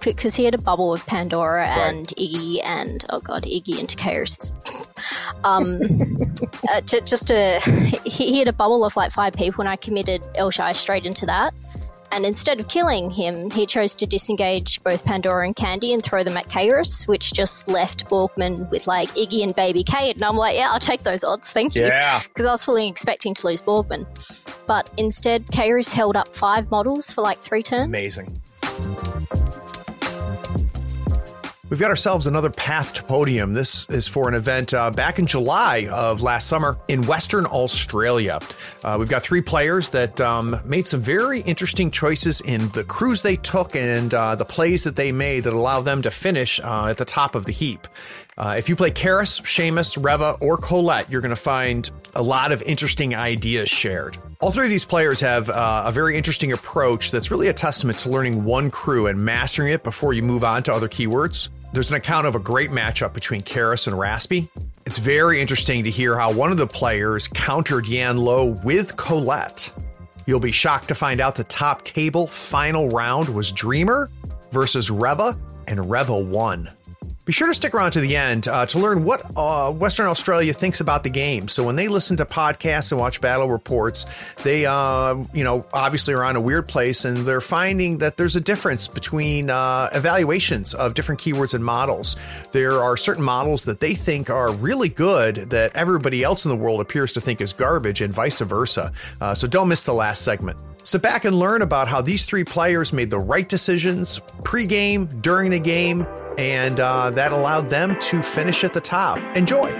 because he had a bubble with Pandora right. and Iggy and oh god, Iggy and Chaos. um, uh, just a he, he, had a bubble of like five people, and I committed Elshai straight into that. And instead of killing him, he chose to disengage both Pandora and Candy and throw them at Kaeris, which just left Burning Man with like Iggy and Baby Kade. And I'm like, yeah, I'll take those odds, thank you. Yeah. Because I was fully expecting to lose Burning Man. But instead, Kaeris held up five models for like three turns. Amazing. We've got ourselves another path to podium. This is for an event uh, back in July of last summer in Western Australia. Uh, we've got three players that um, made some very interesting choices in the crews they took and uh, the plays that they made that allow them to finish uh, at the top of the heap. Uh, if you play Kaeris, Seamus, Reva, or Colette, you're going to find a lot of interesting ideas shared. All three of these players have uh, a very interesting approach that's really a testament to learning one crew and mastering it before you move on to other keywords. There's an account of a great matchup between Kaeris and Raspy. It's very interesting to hear how one of the players countered Yan Lo with Colette. You'll be shocked to find out the top table final round was Dreamer versus Reva, and Reva won. Be sure to stick around to the end uh, to learn what uh, Western Australia thinks about the game. So when they listen to podcasts and watch battle reports, they, uh, you know, obviously are on a weird place, and they're finding that there's a difference between uh, evaluations of different keywords and models. There are certain models that they think are really good that everybody else in the world appears to think is garbage, and vice versa. Uh, so don't miss the last segment. Sit back and learn about how these three players made the right decisions pre-game, during the game, and uh, that allowed them to finish at the top. Enjoy.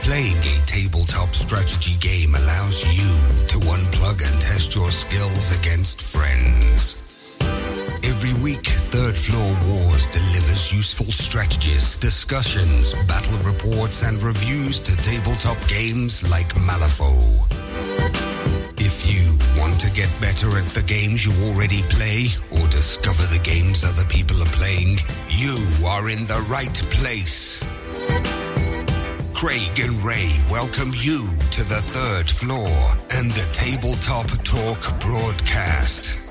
Playing a tabletop strategy game allows you to unplug and test your skills against friends. Every week, Third Floor Wars delivers useful strategies, discussions, battle reports, and reviews to tabletop games like Malifaux. If you want to get better at the games you already play or discover the games other people are playing, you are in the right place. Craig and Ray welcome you to the third floor and the Tabletop Talk broadcast.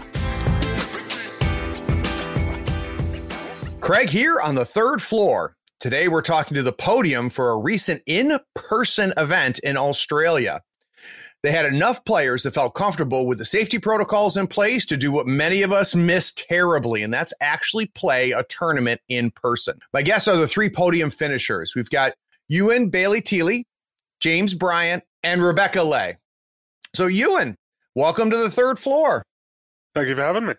Craig here on the third floor. Today we're talking to the podium for a recent in person event in Australia. They had enough players that felt comfortable with the safety protocols in place to do what many of us miss terribly, and that's actually play a tournament in person. My guests are the three podium finishers. We've got Ewan Bailey Teely, James Bryant, and Rebecca Lay. So, Ewan, welcome to the third floor. Thank you for having me.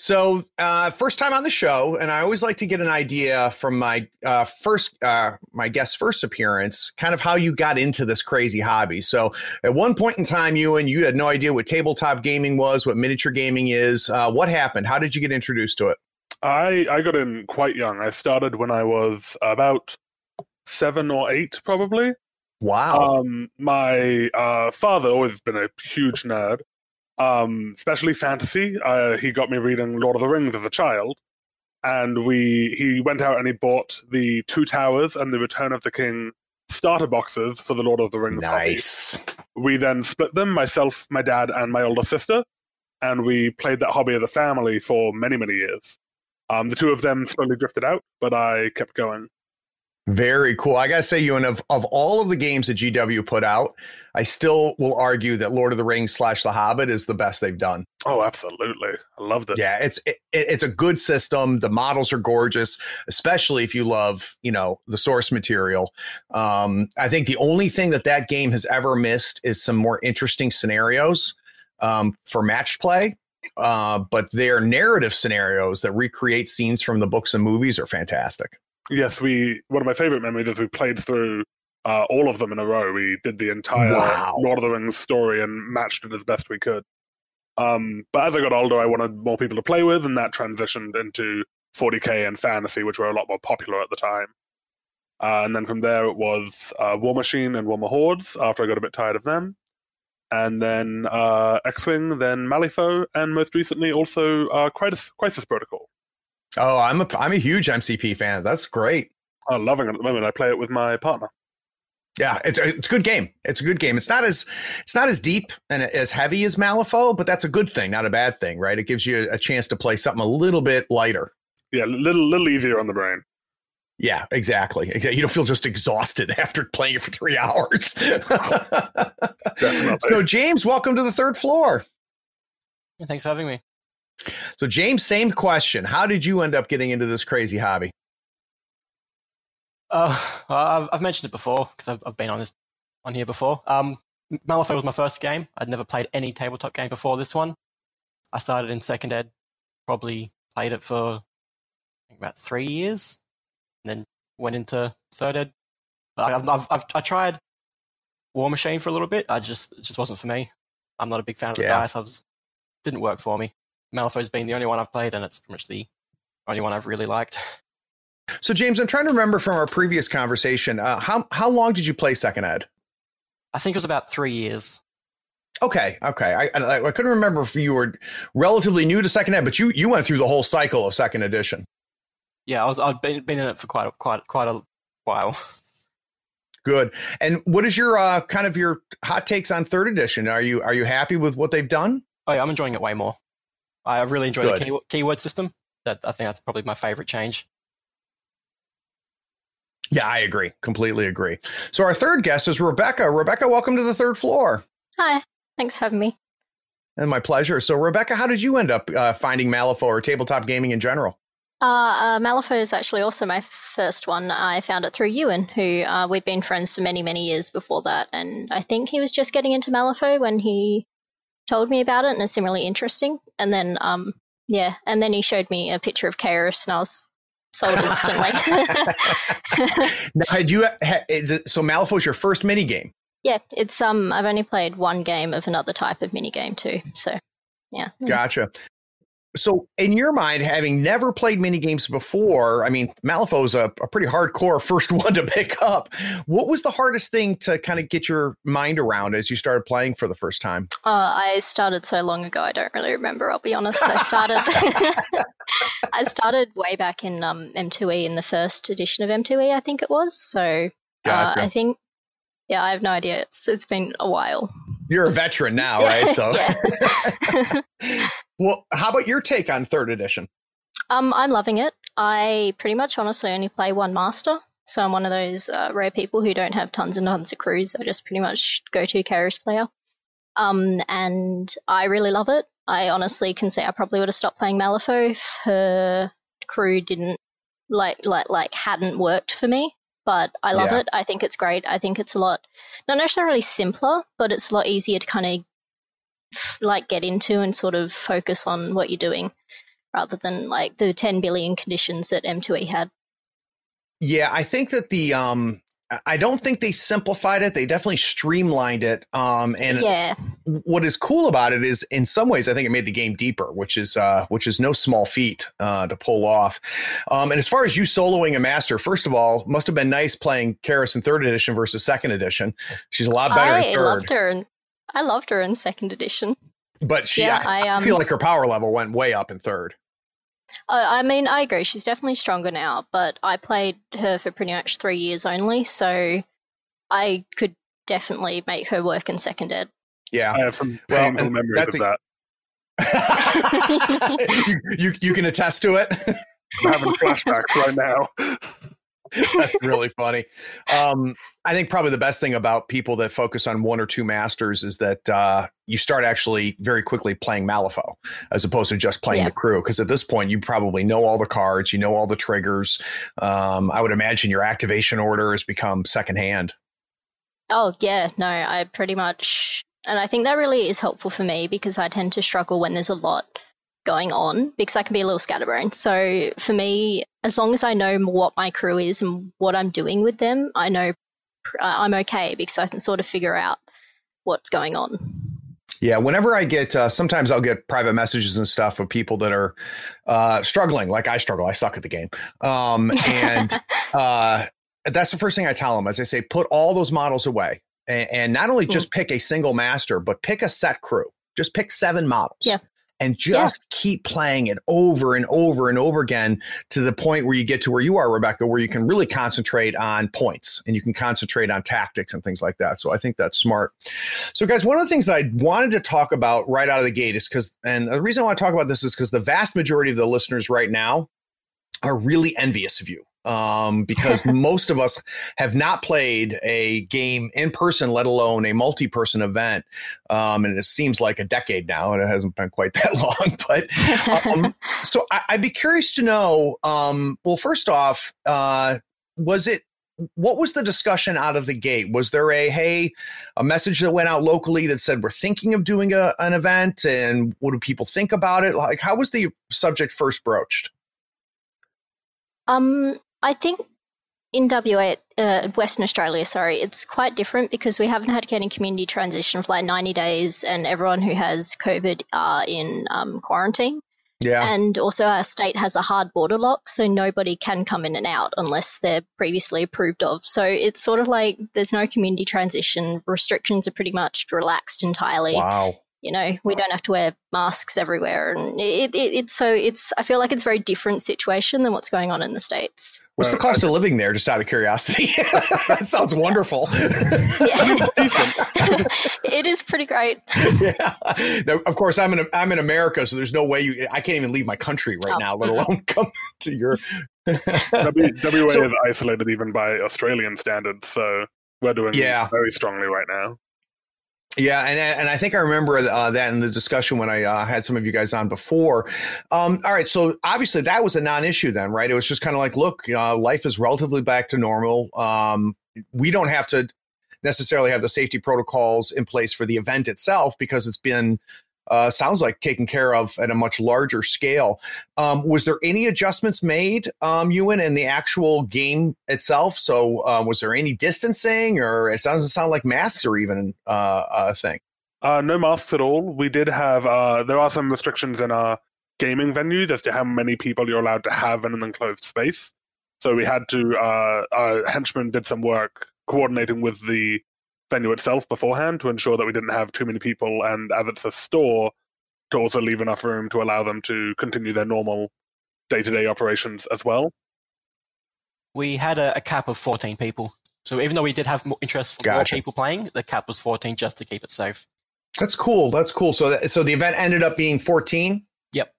So, uh, first time on the show, and I always like to get an idea from my uh, first, uh, my guest's first appearance, kind of how you got into this crazy hobby. So, at one point in time, you and you had no idea what tabletop gaming was, what miniature gaming is. Uh, what happened? How did you get introduced to it? I I got in quite young. I started when I was about seven or eight, probably. Wow. Um, my uh, father always been a huge nerd um, especially fantasy. Uh, he got me reading Lord of the Rings as a child, and we he went out and he bought the Two Towers and the Return of the King starter boxes for the Lord of the Rings. Nice. Hobby. We then split them, myself, my dad, and my older sister, and we played that hobby as a family for many, many years. Um, the two of them slowly drifted out, but I kept going. Very cool. I gotta say, Ewan, of of all of the games that GW put out, I still will argue that Lord of the Rings slash The Hobbit is the best they've done. Oh, absolutely! I love it. Yeah, it's it, it's a good system. The models are gorgeous, especially if you love you know the source material. Um, I think the only thing that that game has ever missed is some more interesting scenarios um, for match play. Uh, but their narrative scenarios that recreate scenes from the books and movies are fantastic. Yes, we. One of my favorite memories is we played through uh, all of them in a row. We did the entire wow. Lord of the Rings story and matched it as best we could. Um, but as I got older, I wanted more people to play with, and that transitioned into 40k and fantasy, which were a lot more popular at the time. Uh, and then from there, it was uh, Warmachine and Warhammer Hordes. After I got a bit tired of them, and then uh, X-wing, then Malifaux, and most recently also uh, Crisis, Crisis Protocol. Oh, I'm a I'm a huge MCP fan. That's great. I'm loving it at the moment. I play it with my partner. Yeah, it's a, it's a good game. It's a good game. It's not as it's not as deep and as heavy as Malifaux, but that's a good thing, not a bad thing, right? It gives you a chance to play something a little bit lighter. Yeah, a little little easier on the brain. Yeah, exactly. You don't feel just exhausted after playing it for three hours. so, James, welcome to the third floor. Yeah, thanks for having me. So, James, same question. How did you end up getting into this crazy hobby? Uh, I've, I've mentioned it before because I've, I've been on this on here before. Um, Malifaux was my first game. I'd never played any tabletop game before this one. I started in second ed, probably played it for about three years, and then went into third ed. I've, I've, I've I tried Warmachine for a little bit. I just it just wasn't for me. I'm not a big fan of the yeah. dice. I was didn't work for me. Malifaux's been the only one I've played, and it's pretty much the only one I've really liked. So, James, I'm trying to remember from our previous conversation. Uh, how how long did you play second ed? I think it was about three years. Okay, okay. I, I, I couldn't remember if you were relatively new to second ed, but you you went through the whole cycle of second edition. Yeah, I was. I've been been in it for quite a, quite quite a while. Good. And what is your uh, kind of your hot takes on third edition? Are you are you happy with what they've done? Oh yeah, I'm enjoying it way more. I really enjoy Good. the key, keyword system. That I think that's probably my favorite change. Yeah, I agree. Completely agree. So our third guest is Rebecca. Rebecca, welcome to the third floor. Hi. Thanks for having me. And my pleasure. So Rebecca, how did you end up uh, finding Malifaux or tabletop gaming in general? Uh, uh, Malifaux is actually also my first one. I found it through Ewan, who uh, we'd been friends for many, many years before that. And I think he was just getting into Malifaux when he told me about it, and it's similarly interesting. And then, um, yeah, and then he showed me a picture of Kaeris, and I was sold instantly. now, had you? Is it, so Malifaux's your first mini game? Yeah, it's um. I've only played one game of another type of mini game too. So, yeah. Gotcha. So, in your mind, having never played mini games before, I mean, Malifaux is a, a, pretty hardcore first one to pick up. What was the hardest thing to kind of get your mind around as you started playing for the first time? Uh, I started so long ago, I don't really remember. I'll be honest. I started, I started way back in um, M2E in the first edition of M2E, I think it was. So, uh. I think, yeah, I have no idea. It's it's been a while. You're a veteran now, right? So, well, how about your take on third edition? Um, I'm loving it. I pretty much honestly only play one master. So I'm one of those uh, rare people who don't have tons and tons of crews. I just pretty much go to Kaeris player. Um, and I really love it. I honestly can say I probably would have stopped playing Malifaux if her crew didn't like like like hadn't worked for me but I love yeah. it. I think it's great. I think it's a lot, not necessarily simpler, but it's a lot easier to kind of like get into and sort of focus on what you're doing rather than like the 10 billion conditions that M2E had. Yeah, I think that the um I don't think they simplified it. They definitely streamlined it. Um, and yeah. what is cool about it is, in some ways, I think it made the game deeper, which is uh, which is no small feat uh, to pull off. Um, and as far as you soloing a master, first of all, must have been nice playing Kaeris in third edition versus second edition. She's a lot better. I loved her. In, I loved her in second edition. But she, yeah, I, I, um, feel like her power level went way up in third. Uh, I mean, I agree. She's definitely stronger now, but I played her for pretty much three years only, so I could definitely make her work in second ed. Yeah, I have some painful well, memories of the... that. you, you, you can attest to it. I'm having flashbacks right now. That's really funny. Um, I think probably the best thing about people that focus on one or two masters is that uh, you start actually very quickly playing Malifaux as opposed to just playing yeah. the crew. Because at this point, you probably know all the cards, you know all the triggers. Um, I would imagine your activation order has become secondhand. Oh yeah, no, I pretty much, and I think that really is helpful for me because I tend to struggle when there's a lot going on because I can be a little scatterbrained. So for me, as long as I know what my crew is and what I'm doing with them, I know I'm okay because I can sort of figure out what's going on. Yeah, whenever I get, uh, sometimes I'll get private messages and stuff of people that are uh, struggling, like I struggle. I suck at the game, um, and uh, that's the first thing I tell them. As I say, put all those models away, and, and not only just mm. pick a single master, but pick a set crew. Just pick seven models. Yeah and just yeah. keep playing it over and over and over again to the point where you get to where you are, Rebecca, where you can really concentrate on points and you can concentrate on tactics and things like that. So I think that's smart. So, guys, one of the things that I wanted to talk about right out of the gate is because, and the reason I want to talk about this is because the vast majority of the listeners right now are really envious of you um, because most of us have not played a game in person, let alone a multi person event. Um, and it seems like a decade now, and it hasn't been quite that long. But um, so I, would be curious to know um, well, first off, uh, was it what was the discussion out of the gate? Was there a hey, a message that went out locally that said we're thinking of doing a, an event, and what do people think about it? Like, how was the subject first broached? Um, I think in WA, uh, Western Australia, sorry, it's quite different because we haven't had any community transition for like 90 days, and everyone who has COVID are in um, quarantine. Yeah. And also, our state has a hard border lock, so nobody can come in and out unless they're previously approved of. So it's sort of like there's no community transition. Restrictions are pretty much relaxed entirely. Wow you know we don't have to wear masks everywhere. And it, it, it's so it's i feel like it's a very different situation than what's going on in the states. What's the cost of living there just out of curiosity? That sounds wonderful. Yeah. It is pretty great. Yeah. Now, of course i'm in i'm in america so there's no way you i can't even leave my country right oh. now let alone come to your w, WA so, is isolated even by australian standards so we're doing yeah. very strongly right now yeah, and and I think I remember uh, that in the discussion when I uh, had some of you guys on before. Um, all right, so obviously that was a non-issue then, right? It was just kind of like, look, uh, life is relatively back to normal. Um, we don't have to necessarily have the safety protocols in place for the event itself because it's been uh, sounds like taken care of at a much larger scale. Um, was there any adjustments made, um, Ewan, in the actual game itself? So uh, was there any distancing, or it doesn't sound like masks are even uh, a thing? Uh, no masks at all. We did have uh, there are some restrictions in our gaming venues as to how many people you're allowed to have in an enclosed space. So we had to. Uh, our henchman did some work coordinating with the venue itself beforehand to ensure that we didn't have too many people, and as it's a store, to also leave enough room to allow them to continue their normal day to day operations as well. We had a, a, cap of 14 people. So even though we did have more interest for gotcha. more people playing, the cap was 14 just to keep it safe. That's cool. That's cool. So, that, so the event ended up being 14. Yep.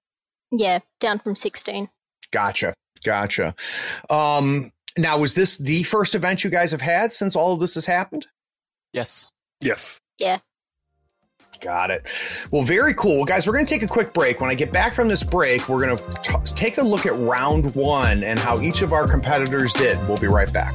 Yeah, down from 16. Gotcha. Gotcha. Um, now, was this the first event you guys have had since all of this has happened? Yes. Yes. Yeah. Got it. Well, very cool. Guys, we're going to take a quick break. When I get back from this break, we're going to take a look at round one and how each of our competitors did. We'll be right back.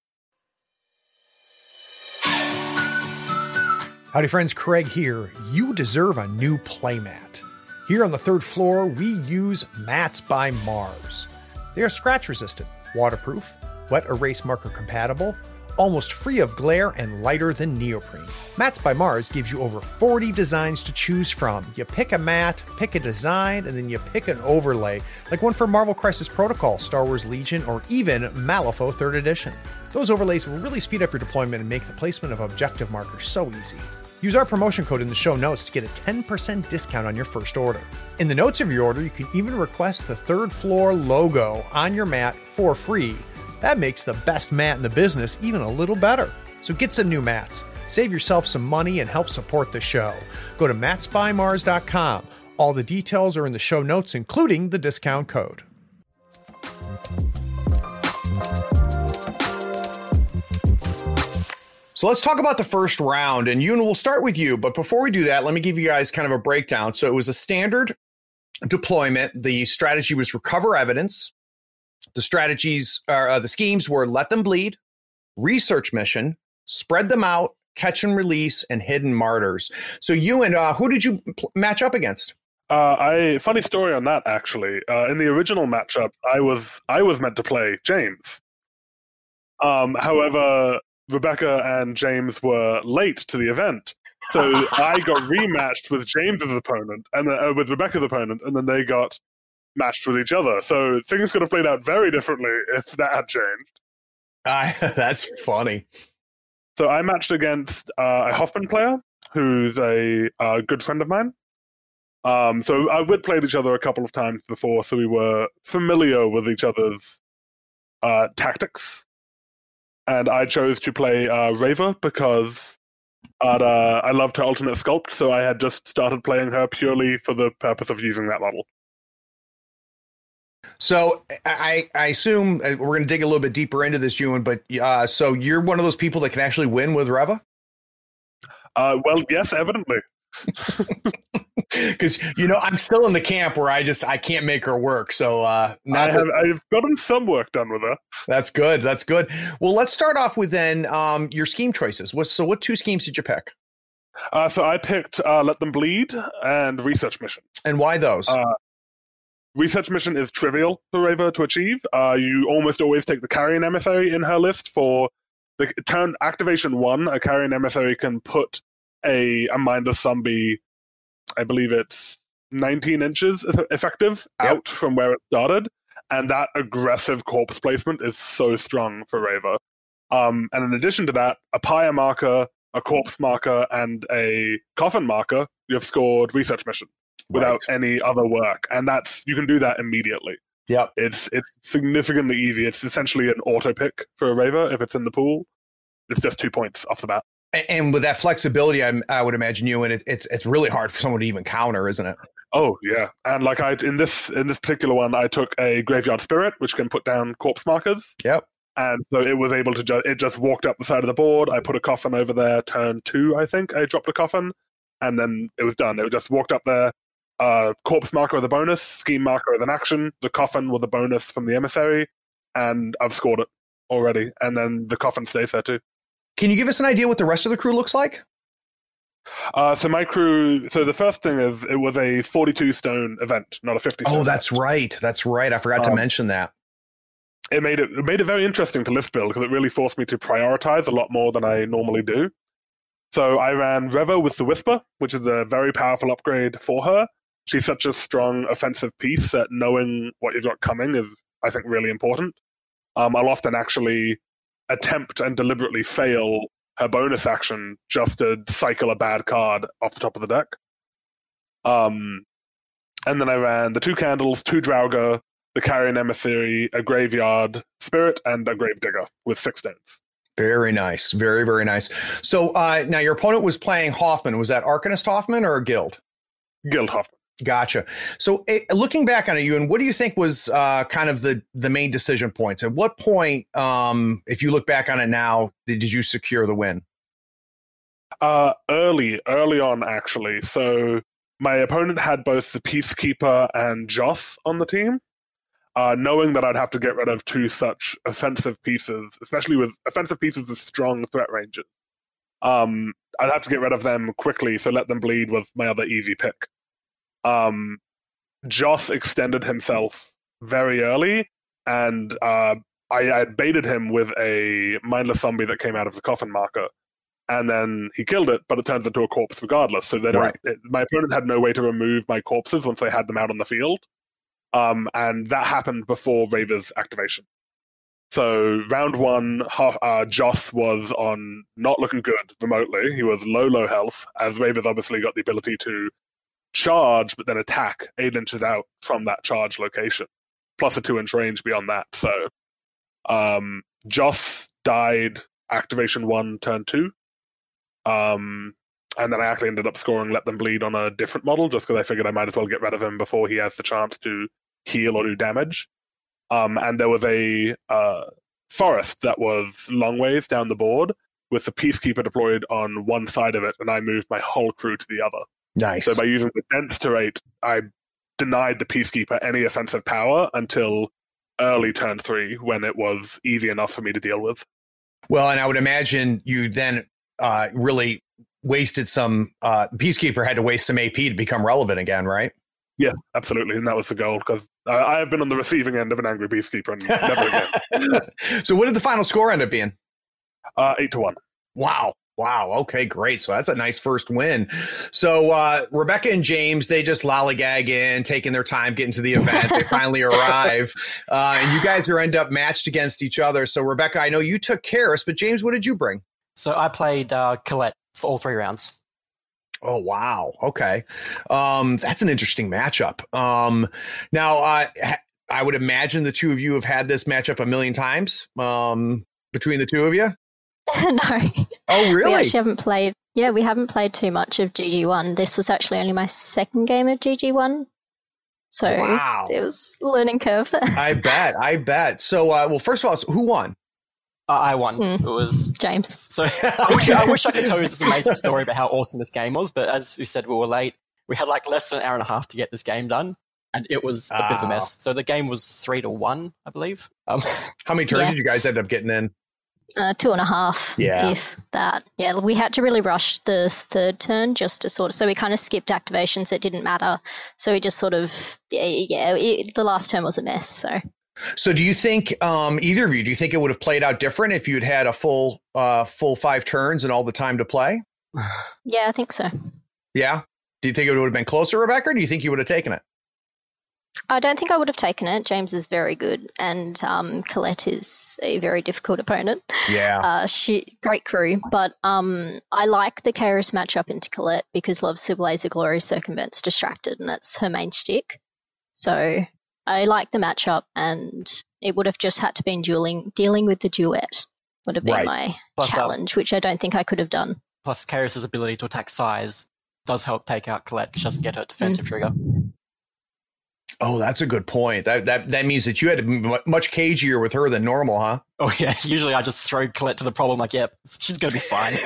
Howdy, friends. Craig here. You deserve a new playmat. Here on the third floor, we use Mats by Mars. They are scratch resistant, waterproof, wet erase marker compatible, almost free of glare, and lighter than neoprene. Mats by Mars gives you over 40 designs to choose from. You pick a mat, pick a design, and then you pick an overlay, like one for Marvel Crisis Protocol, Star Wars Legion, or even Malifaux 3rd Edition. Those overlays will really speed up your deployment and make the placement of objective markers so easy. Use our promotion code in the show notes to get a 10% discount on your first order. In the notes of your order, you can even request the third floor logo on your mat for free. That makes the best mat in the business even a little better. So get some new mats. Save yourself some money and help support the show. Go to matsbymars.com. All the details are in the show notes, including the discount code. So let's talk about the first round. And Ewan, we'll start with you. But before we do that, let me give you guys kind of a breakdown. So it was a standard deployment. The strategy was recover evidence. The strategies, uh, the schemes were let them bleed, research mission, spread them out, catch and release, and hidden martyrs. So Ewan, uh, who did you pl- match up against? Uh, I funny story on that actually. Uh, in the original matchup, I was I was meant to play James. Um, however, Rebecca and James were late to the event. So I got rematched with James's opponent and uh, with Rebecca's opponent, and then they got matched with each other. So things could have played out very differently if that had changed. Uh, that's funny. So I matched against uh, a Hoffman player who's a, a, good friend of mine. Um, so I, we'd played each other a couple of times before, so we were familiar with each other's uh, tactics and I chose to play uh, Reva because uh, I loved her alternate sculpt, so I had just started playing her purely for the purpose of using that model. So I, I assume uh, we're going to dig a little bit deeper into this, Ewan. But uh, so you're one of those people that can actually win with Reva. Uh, well, yes, evidently because you know I'm still in the camp where I just I can't make her work. So uh, I have I've gotten some work done with her. That's good. That's good. Well, let's start off with then um, your scheme choices. What, so what two schemes did you pick? Uh, so I picked uh, Let Them Bleed and Research Mission. And why those? Uh, research Mission is trivial for Reva to achieve. Uh, you almost always take the Carrion Emissary in her list for the turn activation one. A Carrion Emissary can put a, a mindless zombie, I believe it's 19 inches effective yep. out from where it started. And that aggressive corpse placement is so strong for Reva. Um, and in addition to that, a pyre marker, a corpse marker, and a coffin marker, you have scored research mission without right. any other work. And that's you can do that immediately. Yep. It's it's significantly easy. It's essentially an auto pick for a Reva if it's in the pool. It's just two points off the bat. And with that flexibility, I, I would imagine you and it, it's it's really hard for someone to even counter, isn't it? Oh yeah, and like I in this in this particular one, I took a graveyard spirit, which can put down corpse markers. Yep. And so it was able to just it just walked up the side of the board. I put a coffin over there. Turn two, I think I dropped a coffin, and then it was done. It just walked up there. Uh, corpse marker with a bonus, scheme marker with an action, the coffin with a bonus from the emissary, and I've scored it already. And then the coffin stays there too. Can you give us an idea what the rest of the crew looks like? Uh, so my crew. So the first thing is it was a 42 stone event, not a 50. Oh, that's event. right. That's right. I forgot um, to mention that. It made it, it made it very interesting to list build because it really forced me to prioritize a lot more than I normally do. So I ran Reva with the Whisper, which is a very powerful upgrade for her. She's such a strong offensive piece that knowing what you've got coming is, I think, really important. Um, I'll often actually attempt and deliberately fail her bonus action just to cycle a bad card off the top of the deck. Um, and then I ran the two candles, two Draugr, the Carrion Emissary, a Graveyard Spirit, and a Grave Digger with six stones. Very nice. Very, very nice. So uh, now your opponent was playing Hoffman. Was that Arcanist Hoffman or a Guild? Guild Hoffman. Gotcha. So, it, eh, looking back on it, you and what do you think was uh, kind of the the main decision points? At what point, um, if you look back on it now, did you secure the win? Uh, early, early on, actually. So, my opponent had both the Peacekeeper and Joss on the team. Uh, knowing that I'd have to get rid of two such offensive pieces, especially with offensive pieces with strong threat ranges, um, I'd have to get rid of them quickly. So, let them bleed was my other easy pick um, Joss extended himself very early, and uh, I, I baited him with a mindless zombie that came out of the coffin marker, and then he killed it, but it turns into a corpse regardless. So they right. it, my opponent had no way to remove my corpses once they had them out on the field, um, and that happened before Reva's activation. So round one, uh, Joss was on not looking good remotely. He was low, low health, as Reva's obviously got the ability to charge, but then attack eight inches out from that charge location, plus a two inch range beyond that. So um, Joss died activation one, turn two. Um, and then I actually ended up scoring Let Them Bleed on a different model just because I figured I might as well get rid of him before he has the chance to heal or do damage. Um, and there was a uh, forest that was long ways down the board with the Peacekeeper deployed on one side of it, and I moved my whole crew to the other. Nice. So by using the dense I denied the Peacekeeper any offensive power until early turn three when it was easy enough for me to deal with. Well, and I would imagine you then uh, really wasted some. Uh, Peacekeeper had to waste some AP to become relevant again, right? Yeah, absolutely, and that was the goal because I, I have been on the receiving end of an angry Peacekeeper and never again. so, what did the final score end up being? Uh, eight to one. Wow. Wow. Okay, great. So that's a nice first win. So uh, Rebecca and James, they just lollygag in, taking their time getting to the event. They finally arrive, uh, and you guys are end up matched against each other. So Rebecca, I know you took Kaeris, but James, what did you bring? So I played uh, Colette for all three rounds. Oh wow. Okay, um, that's an interesting matchup. Um, now, uh, I would imagine the two of you have had this matchup a million times um, between the two of you. no. Oh, really? We actually haven't played. Yeah, we haven't played too much of GG1. This was actually only my second game of GG1. So wow. it was learning curve. I bet. I bet. So, uh, well, first of all, who won? Uh, I won. Mm. It was James. So I wish, I wish I could tell you this amazing story about how awesome this game was, but as we said, we were late. We had like less than an hour and a half to get this game done, and it was a bit of a mess. So the game was three to one, I believe. Um, How many turns Yeah. did you guys end up getting in? Uh, two and a half, Yeah. if that. Yeah, we had to really rush the third turn just to sort of. So we kind of skipped activations that didn't matter. So we just sort of. Yeah, yeah it, the last turn was a mess. So So, do you think um, either of you? Do you think it would have played out different if you'd had a full uh, full five turns and all the time to play? yeah, I think so. Yeah. Do you think it would have been closer, Rebecca? Or do you think you would have taken it? I don't think I would have taken it. James is very good, and um, Colette is a very difficult opponent. Yeah. Uh, she great crew, but um, I like the Kaeris matchup into Colette because Love Superlaser Glory circumvents distracted, and that's her main stick. So I like the matchup, and it would have just had to been dueling dealing with the duet would have been Right. my Plus, um, challenge, which I don't think I could have done. plus, Kaeris's ability to attack size does help take out Colette she doesn't get her defensive trigger. Oh, that's a good point. That that that means that you had to be much cagier with her than normal, huh? Oh yeah, usually I just throw Colette to the problem. Like, yep, she's gonna be fine.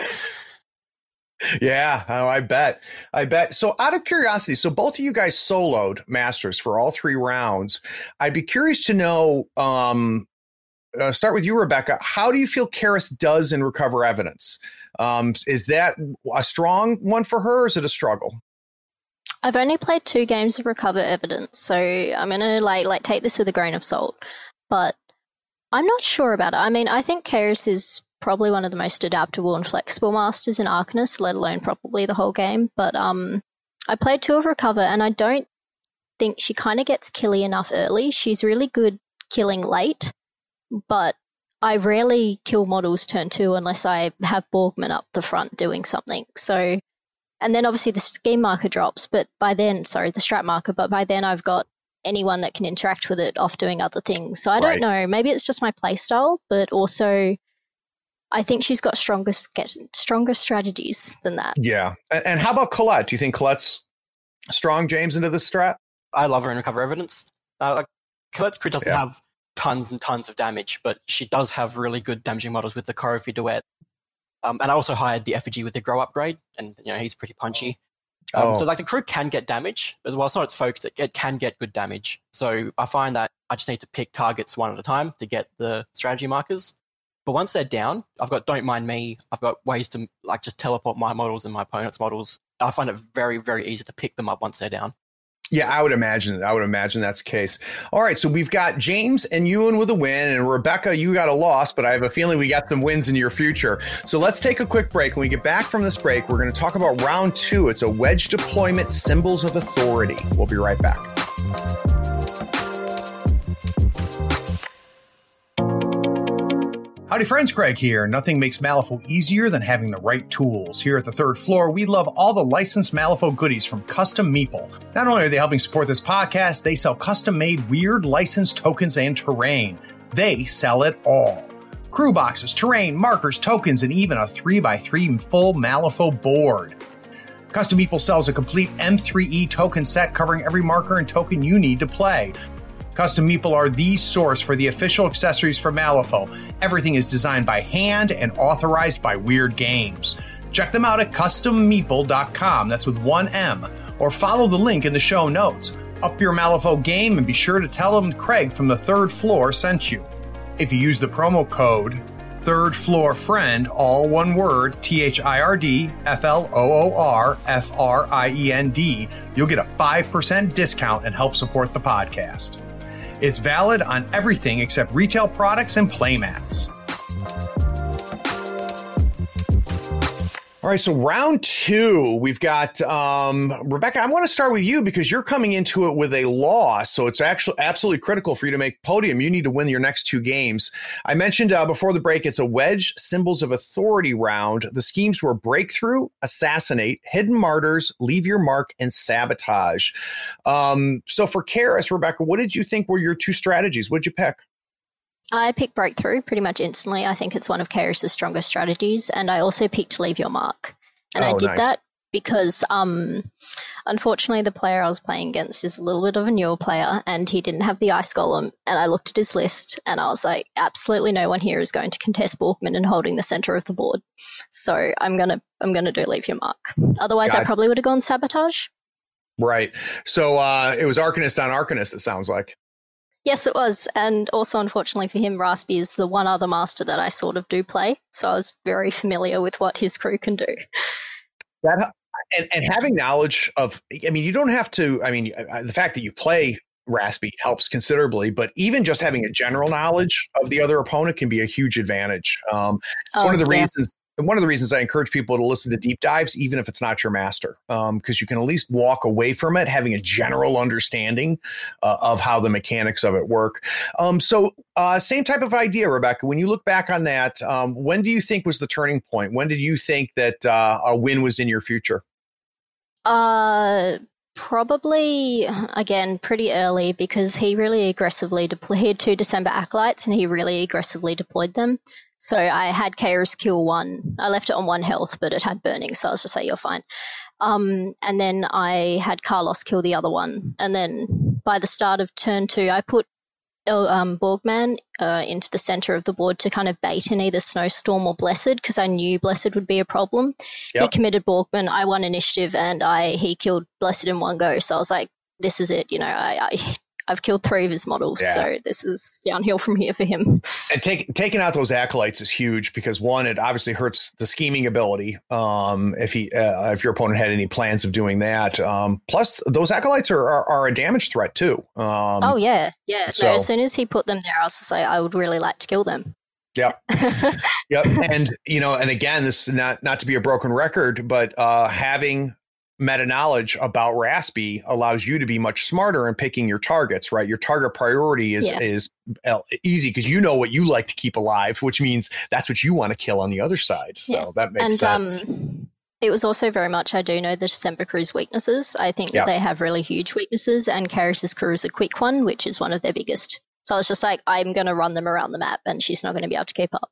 Yeah, oh, I bet. I bet. So, out of curiosity, so both of you guys soloed Masters for all three rounds. I'd be curious to know. Um, uh, start with you, Rebecca. How do you feel Kaeris does in recover evidence? Um, is that a strong one for her, or is it a struggle? I've only played two games of Recover Evidence, so I'm gonna like like take this with a grain of salt. But I'm not sure about it. I mean, I think Kaeris is probably one of the most adaptable and flexible masters in Arcanist, let alone probably the whole game. But um, I played two of Recover, and I don't think she kind of gets killy enough early. She's really good killing late, but I rarely kill models turn two unless I have Burning Man up the front doing something. So and then obviously the scheme marker drops but by then sorry the strap marker but by then i've got anyone that can interact with it off doing other things so i Right. don't know maybe it's just my playstyle but also i think she's got stronger stronger strategies than that Yeah. And, and how about Colette? Do you think Colette's strong, James, into this strat? I love her in recover evidence. Uh, like Colette's crit doesn't Yeah. have tons and tons of damage, but she does have really good damaging models with the Coryphee duet. Um, and I also hired the effigy with the grow upgrade, and you know he's pretty punchy. Um, Oh. So like the crew can get damage, but while it's not its focus, it, it can get good damage. So I find that I just need to pick targets one at a time to get the strategy markers. But once they're down, I've got don't mind me. I've got ways to like just teleport my models and my opponent's models. I find it very very easy to pick them up once they're down. Yeah, I would imagine. I would imagine that's the case. All right, so we've got James and Ewan with a win, and Rebecca, you got a loss, but I have a feeling we got some wins in your future. So let's take a quick break. When we get back from this break, we're going to talk about round two. It's a wedge deployment, symbols of authority. We'll be right back. Howdy, friends. Craig here. Nothing makes Malifaux easier than having the right tools. Here at the third floor, we love all the licensed Malifaux goodies from Custom Meeple. Not only are they helping support this podcast, they sell custom made weird licensed tokens and terrain. They sell it all. crew boxes, terrain, markers, tokens, and even a 3x3 full Malifaux board. Custom Meeple sells a complete M3E token set covering every marker and token you need to play. Custom Meeple are the source for the official accessories for Malifaux. Everything is designed by hand and authorized by Weird Games. Check them out at custommeeple.com, that's with one M, or follow the link in the show notes. Up your Malifaux game and be sure to tell them Craig from the third floor sent you. If you use the promo code third floor friend, all one word, T H I R D F L O O R F R I E N D, you'll get a 5% discount and help support the podcast. It's valid on everything except retail products and playmats. All right, so round two, we've got um, Rebecca. I want to start with you because you're coming into it with a loss, so it's actually absolutely critical for you to make podium. You need to win your next two games. I mentioned uh, before the break, it's a wedge symbols of authority round. The schemes were breakthrough, assassinate, hidden martyrs, leave your mark, and sabotage. Um, so for Kaeris, Rebecca, what did you think were your two strategies? What'd you pick? I picked Breakthrough pretty much instantly. I think it's one of Kaeris's strongest strategies. And I also picked Leave Your Mark. And Oh, I did nice. that because um, unfortunately the player I was playing against is a little bit of a newer player and he didn't have the Ice Golem. And I looked at his list and I was like, absolutely no one here is going to contest Burning Man and holding the center of the board. So I'm gonna I'm gonna do Leave Your Mark. Otherwise I probably would have gone Sabotage. Right. So uh, it was Arcanist on Arcanist, it sounds like. Yes, it was. And also, unfortunately for him, Raspy is the one other master that I sort of do play. So I was very familiar with what his crew can do. That and, and having knowledge of, I mean, you don't have to, I mean, uh, the fact that you play Raspy helps considerably, but even just having a general knowledge of the other opponent can be a huge advantage. Um, it's one of the Oh, yeah. reasons. One of the reasons I encourage people to listen to deep dives, even if it's not your master, because you can at least walk away from it having a general understanding uh, of how the mechanics of it work. Um, so, uh, same type of idea, Rebecca. When you look back on that, um, when do you think was the turning point? When did you think that uh, a win was in your future? Uh, probably again pretty early because he really aggressively deployed. Two December acolytes and he really aggressively deployed them. So I had Kaeris kill one. I left it on one health, but it had burning, so I was just like, "You're fine." Um, and then I had Carlos kill the other one, and then by the start of turn two, I put um, Burning Man uh, into the center of the board to kind of bait in either Snowstorm or Blessed because I knew Blessed would be a problem. He committed Burning Man, I won initiative, and I he killed Blessed in one go. So I was like, this is it. You know, I, I I've killed three of his models, Yeah. so this is downhill from here for him. And take, taking out those acolytes is huge because one, it obviously hurts the scheming ability. Um, if he, uh, if your opponent had any plans of doing that, um, plus those acolytes are, are, are a damage threat too. Um, oh yeah, yeah. so- no, as soon as he put them there, I was just like, I would really like to kill them. Yep. Yep. And you know, and again, this is not not to be a broken record, but uh, having meta knowledge about Raspy allows you to be much smarter in picking your targets. Right, your target priority is Yeah. is uh, easy because you know what you like to keep alive, which means that's what you want to kill on the other side. So Yeah. that makes and sense. um, it was also very much I do know the December crew's weaknesses. I think Yeah. they have really huge weaknesses, and Kaeris's crew is a quick one, which is one of their biggest. So I was just like, I'm going to run them around the map, and she's not going to be able to keep up.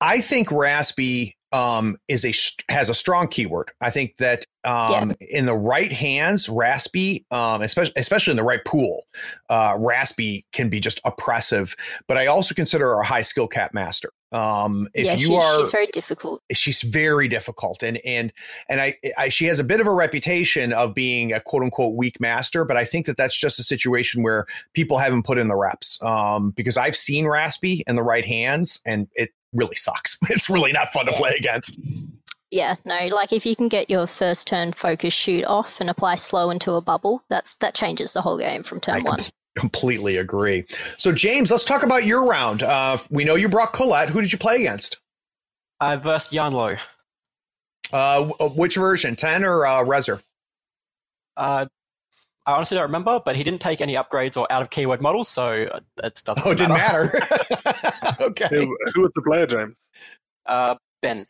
I think Raspy um, is a has a strong keyword. I think that um, in the right hands, Raspy, um, especially especially in the right pool, uh, Raspy can be just oppressive. But I also consider her a high skill cap master. Um, if yeah, you she, are, she's very difficult. she's very difficult and and and I, I she has a bit of a reputation of being a quote unquote weak master but i think that that's just a situation where people haven't put in the reps um because i've seen raspy in the right hands and it really sucks. It's really not fun to play against. Yeah, no, like if you can get your first turn focus shoot off and apply slow into a bubble, that's that changes the whole game from turn I one. com- completely agree. So james let's talk about your round. Uh we know you brought colette. Who did you play against? I versed Yan Lo. uh w- which version? 10 or uh reser Uh, I honestly don't remember, but he didn't take any upgrades or out of keyword models, so uh, that doesn't oh it didn't matter okay Who, who was the player, James? Uh, ben.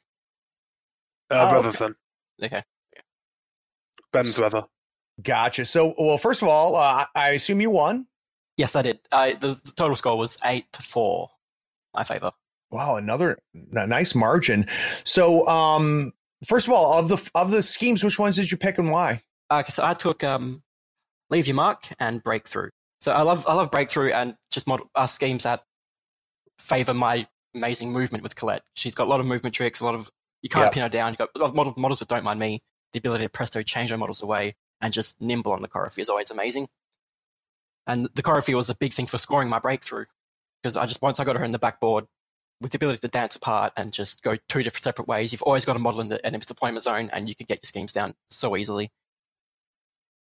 Uh, Oh, Brotherson. Okay. Ben's brother. gotcha so well first of all uh, i assume you won Yes, I did. I, the, the total score was eight to four. My favor. Wow, another nice margin. So, um, first of all, of the of the schemes, which ones did you pick and why? Uh, so I took um, leave your mark and breakthrough. So I love I love breakthrough and just model, uh, schemes that favor my amazing movement with Colette. She's got a lot of movement tricks, a lot of you can't yep. pin her down. You've got a lot of models, models that don't mind me. The ability to presto change her models away and just nimble on the choreography is always amazing. And the choreography was a big thing for scoring my breakthrough because I just once I got her in the backboard with the ability to dance apart and just go two different separate ways, you've always got a model in the enemy's deployment zone and you can get your schemes down so easily.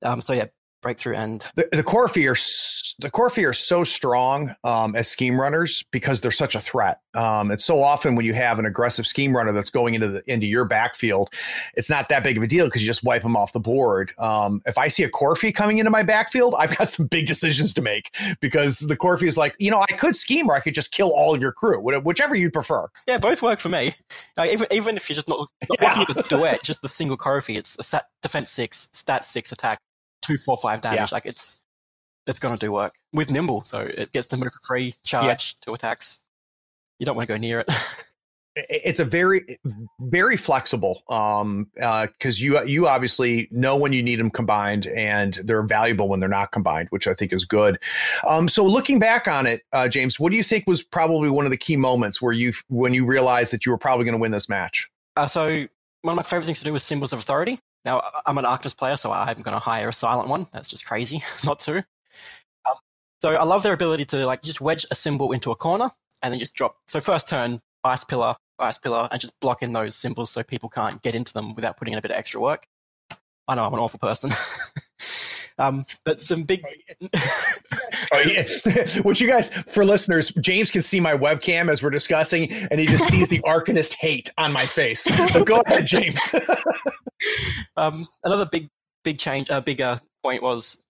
Um, so yeah, breakthrough end. the, the Coryphee are the Coryphee are so strong um, as scheme runners because they're such a threat. Um, it's so often when you have an aggressive scheme runner that's going into the into your backfield, it's not that big of a deal because you just wipe them off the board. Um, if I see a Coryphee coming into my backfield, I've got some big decisions to make because the Coryphee is like, you know, I could scheme or I could just kill all of your crew, whichever you'd prefer. Yeah, both work for me. Like, even even if you're just not, not yeah. looking at the duet, just the single Coryphee, it's a set defense six, stat six, attack two, four, five damage. Yeah. Like it's it's going to do work with nimble, so it gets to move for free, charge yeah. to attacks. You don't want to go near it. it's a very very flexible um uh because uh, you you obviously know when you need them combined and they're valuable when they're not combined which i think is good um so looking back on it uh, james what do you think was probably one of the key moments where you when you realized that you were probably going to win this match uh, so one of my favorite things to do was symbols of authority now, I'm an Arcanist player, so I'm going to hire a silent one. That's just crazy not to. Um, so I love their ability to like just wedge a symbol into a corner and then just drop. So first turn, ice pillar, ice pillar, and just block in those symbols so people can't get into them without putting in a bit of extra work. I know I'm an awful person. um, but some big. oh, yeah. Which you guys, for listeners, James can see my webcam as we're discussing, and he just sees the Arcanist hate on my face. Go ahead, James. um, another big, big change, a uh, bigger point was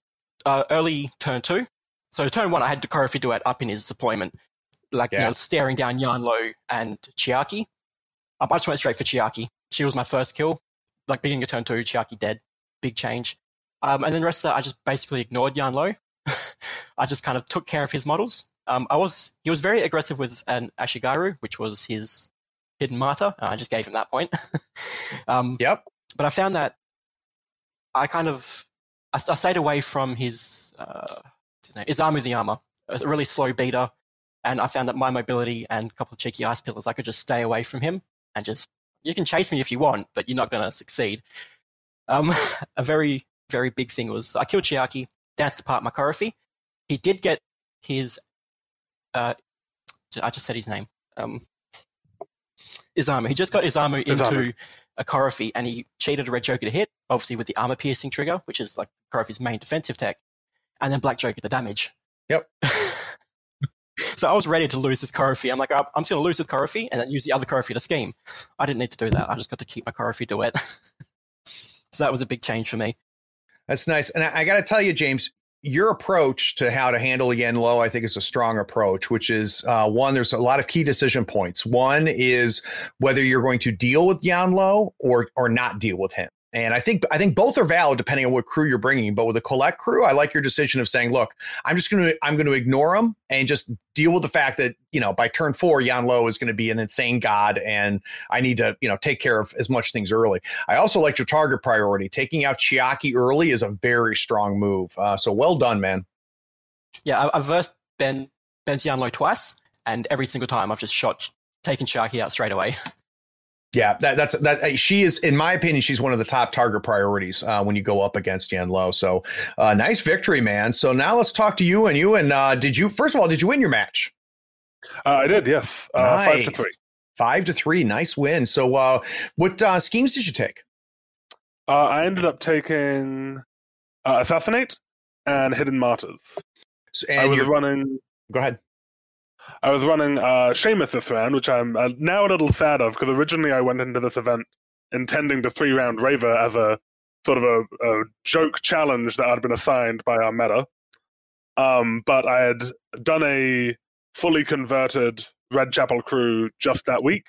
uh, early turn two. So turn one, I had Coryphee Duet up in his deployment, like yeah. you know, staring down Yan Lo and Chiaki. I just went straight for Chiaki. She was my first kill. Like beginning of turn two, Chiaki dead. Big change. Um, and then the rest of that, I just basically ignored Yan Lo. I just kind of took care of his models. Um, I was he was very aggressive with an Ashigaru, which was his hidden martyr. I just gave him that point. um, yep. But I found that I kind of I, I stayed away from his uh, his name Isamu the armor, a really slow beater, and I found that my mobility and a couple of cheeky ice pillars, I could just stay away from him and just you can chase me if you want, but you're not going to succeed. Um, a very very big thing was I killed Chiaki, danced apart my Coryphee. He did get his. Uh, I just said his name. Um, Isamu. He just got Isamu, Isamu. into a Coryphee and he cheated a Red Joker to hit, obviously with the armor piercing trigger, which is like Coryphee's main defensive tech, and then Black Joker the damage. Yep. so I was ready to lose this Coryphee. I'm like, I'm just going to lose this Coryphee and then use the other Coryphee to scheme. I didn't need to do that. I just got to keep my Coryphee duet. so that was a big change for me. That's nice. And I, I got to tell you, James, your approach to how to handle Yan Lo, I think, is a strong approach, which is uh, one, there's a lot of key decision points. One is whether you're going to deal with Yan Lo or, or not deal with him. And I think I think both are valid depending on what crew you're bringing. But with the Colette crew, I like your decision of saying, "Look, I'm just to I'm to ignore them and just deal with the fact that you know by turn four, Yan Lo is going to be an insane god, and I need to you know take care of as much things early." I also like your target priority. Taking out Chiaki early is a very strong move. Uh, so well done, man. Yeah, I've versed Ben Ben's Yan Lo twice, and every single time I've just shot taken Chiaki out straight away. Yeah, that, that's that. Uh, she is, in my opinion, she's one of the top target priorities uh, when you go up against Yan Lo. So, uh, nice victory, man. So now let's talk to you and you. And uh, did you first of all did you win your match? Uh, I did. Yes, nice. Uh, five to three. Five to three. Nice win. So, uh what uh schemes did you take? Uh I ended up taking assassinate and hidden martyrs. So, and I was running. Go ahead. I was running uh, Seamus this round, which I'm uh, now a little sad of because originally I went into this event intending to three round Reva as a sort of a, a, joke challenge that I'd been assigned by our meta. Um, but I had done a fully converted Red Chapel crew just that week.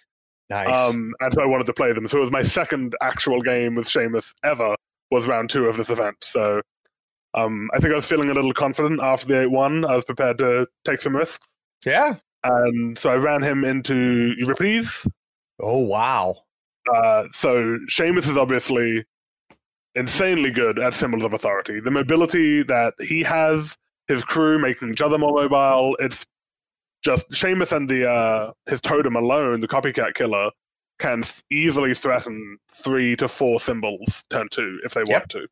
Nice. Um, and so I wanted to play them. So it was my second actual game with Seamus ever was round two of this event. So um, I think I was feeling a little confident after the 8 1. I was prepared to take some risks. Yeah. and so I ran him into Euripides. Oh wow! Uh, so Seamus is obviously insanely good at symbols of authority. The mobility that he has, his crew making each other more mobile. It's just Seamus and the uh, his totem alone, the copycat killer, can easily threaten three to four symbols turn two if they yep. want to.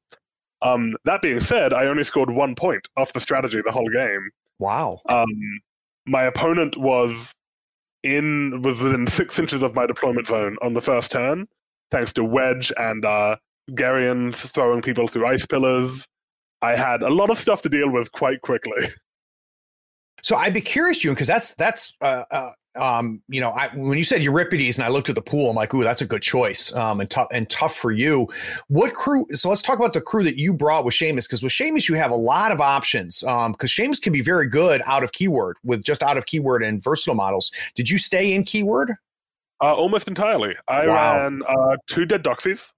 Um, that being said, I only scored one point off the strategy the whole game. Wow. Um, my opponent was in was within six inches of my deployment zone on the first turn, thanks to Wedge and uh, Garions throwing people through ice pillars. I had a lot of stuff to deal with quite quickly. So I'd be curious, June, because that's that's uh, uh, um, you know, I, when you said Euripides and I looked at the pool, I'm like, ooh, that's a good choice. Um, and tough and tough for you. What crew? So let's talk about the crew that you brought with Seamus, because with Seamus you have a lot of options. Um, because Seamus can be very good out of keyword with just out of keyword and versatile models. Did you stay in keyword? Uh, almost entirely. I wow. ran uh, two dead doxies,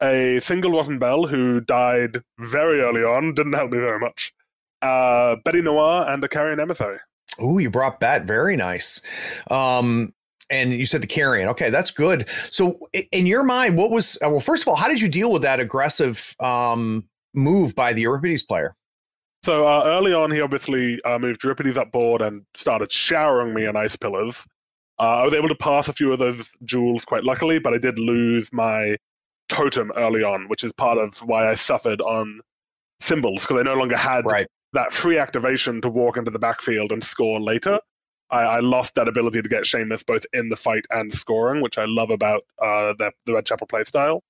a single rotten belle who died very early on, didn't help me very much uh, Bête Noire and the Carrion Emissary. Oh, you brought that. Very nice. Um, and you said the carrion. Okay, that's good. So, in your mind, what was uh, well? First of all, how did you deal with that aggressive um, move by the Euripides player? So uh, early on, he obviously uh, moved Euripides up board and started showering me in ice pillars. Uh, I was able to pass a few of those jewels quite luckily, but I did lose my totem early on, which is part of why I suffered on symbols because I no longer had right that free activation to walk into the backfield and score later. I, I, lost that ability to get Seamus both in the fight and scoring, which I love about uh, the, the Red Chapel playstyle.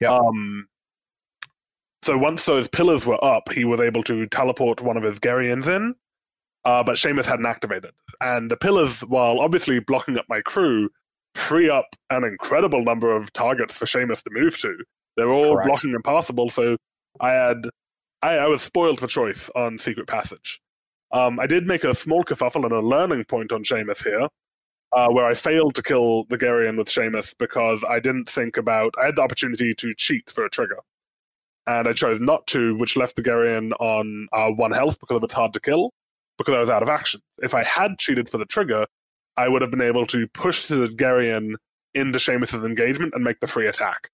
Yeah. Um, so once those pillars were up, he was able to teleport one of his Garions in, uh, but Seamus hadn't activated. And the pillars, while obviously blocking up my crew, free up an incredible number of targets for Seamus to move to. They're all Correct. blocking impossible, so I had I, I was spoiled for choice on Secret Passage. Um, I did make a small kerfuffle and a learning point on Seamus here, uh, where I failed to kill the Garion with Seamus because I didn't think about. I had the opportunity to cheat for a trigger, and I chose not to, which left the Garion on uh, one health because it's hard to kill, because I was out of action. If I had cheated for the trigger, I would have been able to push the Garion into Seamus's engagement and make the free attack,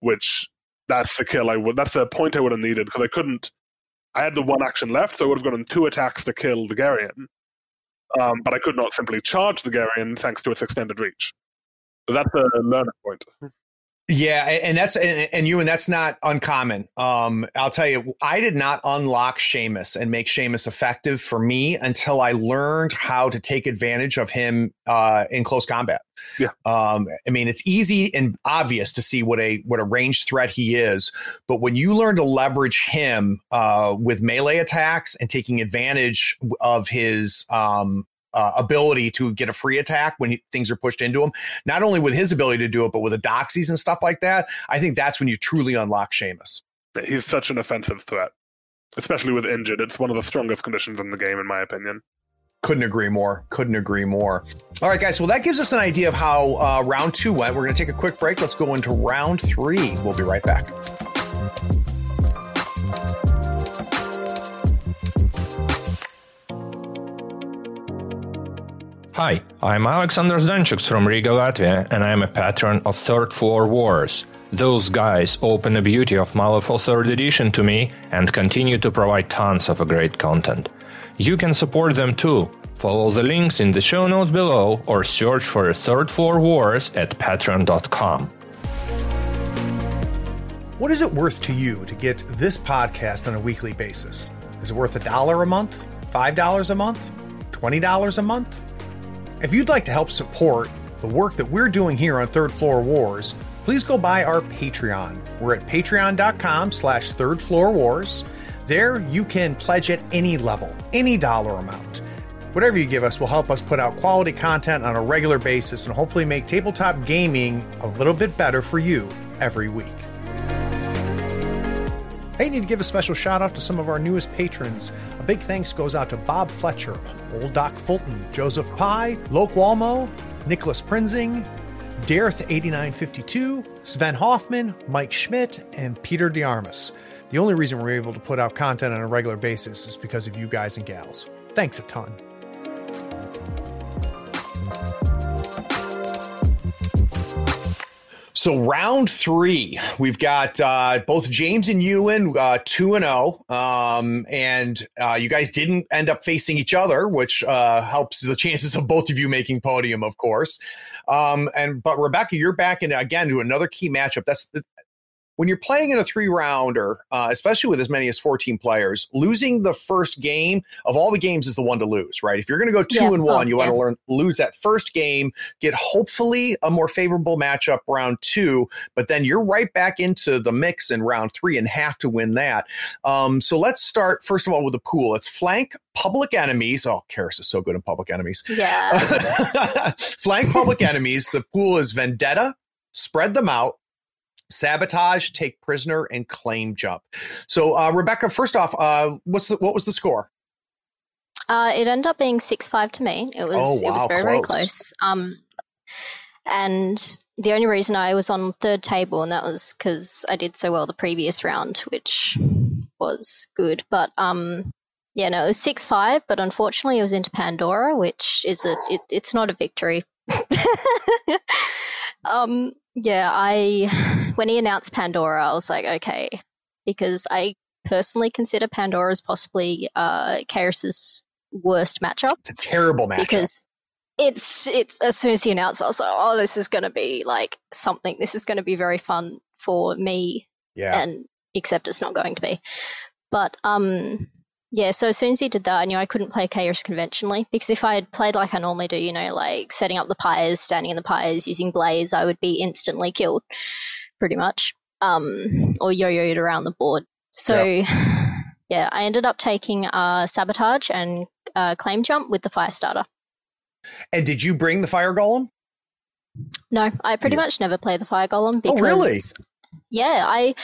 which that's the kill I would. That's the point I would have needed because I couldn't. I had the one action left, so I would have gotten two attacks to kill the Garion. Um, but I could not simply charge the Garion thanks to its extended reach. So that's a learning point. Yeah, and that's and, and you and that's not uncommon. Um, I'll tell you, I did not unlock Seamus and make Seamus effective for me until I learned how to take advantage of him uh, in close combat. Yeah, um, I mean, it's easy and obvious to see what a what a range threat he is, but when you learn to leverage him uh, with melee attacks and taking advantage of his um, uh, ability to get a free attack when he, things are pushed into him. Not only with his ability to do it, but with the doxies and stuff like that. I think that's when you truly unlock Seamus. He's such an offensive threat, especially with injured. It's one of the strongest conditions in the game, in my opinion. Couldn't agree more. Couldn't agree more. All right, guys. Well, that gives us an idea of how uh, round two went. We're going to take a quick break. Let's go into round three. We'll be right back. Hi, I'm Alexander Zdanchuk from Riga, Latvia, and I'm a patron of Third Floor Wars. Those guys open the beauty of Malifaux 3rd Edition to me and continue to provide tons of great content. You can support them too. Follow the links in the show notes below or search for Third Floor Wars at patreon.com. What is it worth to you to get this podcast on a weekly basis? Is it worth a dollar a month? $5 a month? $20 a month? If you'd like to help support the work that we're doing here on Third Floor Wars, please go by our Patreon. We're at patreon.com slash third floor wars. There you can pledge at any level, any dollar amount. Whatever you give us will help us put out quality content on a regular basis and hopefully make tabletop gaming a little bit better for you every week. Hey, need to give a special shout out to some of our newest patrons. A big thanks goes out to Bob Fletcher, Old Doc Fulton, Joseph Pye, Loke Walmo, Nicholas Prinzing, Dareth8952, Sven Hoffman, Mike Schmidt, and Peter DeArmas. The only reason we're able to put out content on a regular basis is because of you guys and gals. Thanks a ton. So round three, we've got uh, both James and Ewan uh, two and zero, um, and uh, you guys didn't end up facing each other, which uh, helps the chances of both of you making podium, of course. Um, and but Rebecca, you're back in again to another key matchup. That's the, when you're playing in a three rounder, uh, especially with as many as 14 players, losing the first game of all the games is the one to lose, right? If you're going to go two Yeah. and one, Oh, you want to learn lose that first game, get hopefully a more favorable matchup round two, but then you're right back into the mix in round three and have to win that. Um, so let's start first of all with the pool. It's flank public enemies. Oh, Kaeris is so good in public enemies. Yeah. Flank public enemies. The pool is vendetta, spread them out, sabotage, take prisoner, and claim jump. So, uh, Rebecca, first off, uh, what's the, what was the score? Uh, it ended up being six five to me. It was Oh, it was wow, very very close. close. Um, and the only reason I was on third table, and that was because I did so well the previous round, which was good. But um, yeah, no, it was six five. But unfortunately, it was into Pandora, which is a it, it's not a victory. um, yeah, I when he announced Pandora, I was like, okay, because I personally consider Pandora as possibly uh Kaeris's worst matchup It's a terrible matchup. because it's it's as soon as he announced, I was like, oh, this is going to be like something. This is going to be very fun for me, yeah. and except it's not going to be. But um, yeah. So as soon as he did that, I knew I couldn't play Kaeris conventionally because if I had played like I normally do, you know, like setting up the pyres, standing in the pyres, using blaze, I would be instantly killed, pretty much, um, or yo-yoed around the board. So. Yeah, I ended up taking uh, sabotage and uh, claim jump with the fire starter. and did you bring the fire golem? No, I pretty much never play the fire golem Oh, because really? yeah, I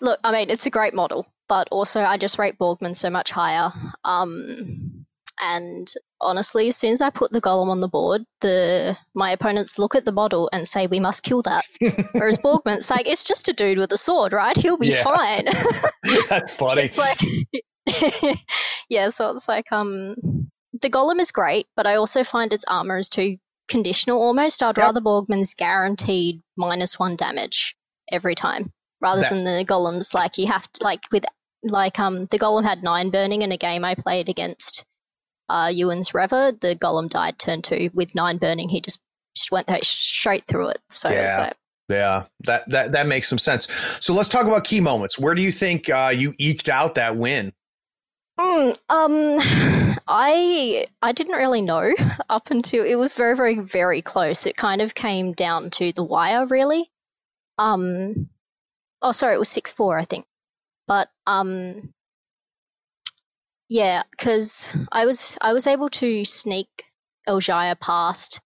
look. I mean, it's a great model, but also I just rate Borgmann so much higher. Um, and honestly, as soon as I put the golem on the board, the my opponents look at the model and say we must kill that. Whereas Borgmann's like, it's just a dude with a sword, right? He'll be Yeah. fine. That's funny. it's like yeah so it's like um the golem is great but i also find its armor is too conditional almost i'd Yep. rather borgmann's guaranteed minus one damage every time rather That- than the golems like you have to like with like um the golem had nine burning in a game i played against uh ewan's reva the golem died turn two with nine burning he just just went straight through it so it Yeah. like yeah, that, that that makes some sense. So let's talk about key moments. Where do you think uh, you eked out that win? Mm, um, I I didn't really know up until it was very very very close. It kind of came down to the wire, really. Um, oh sorry, it was six four, I think. But um, yeah, because I was I was able to sneak Elijah past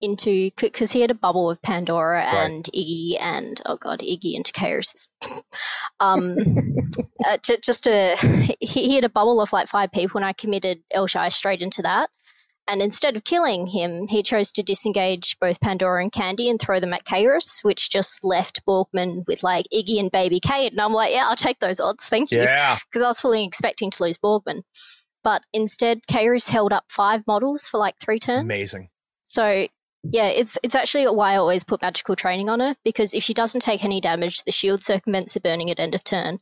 into because he had a bubble of Pandora and Iggy and oh god Iggy and Chaos. um, uh, ju- just a he, he had a bubble of like five people, and I committed Elijah straight into that. And instead of killing him, he chose to disengage both Pandora and Candy and throw them at Kaeris, which just left Borgmann with like Iggy and Baby Kade. And I'm like, yeah, I'll take those odds, thank you, Yeah, because I was fully expecting to lose Borgmann. But instead, Kaeris held up five models for like three turns. amazing. So yeah, it's it's actually why I always put magical training on her because if she doesn't take any damage, the shield circumvents the burning at end of turn,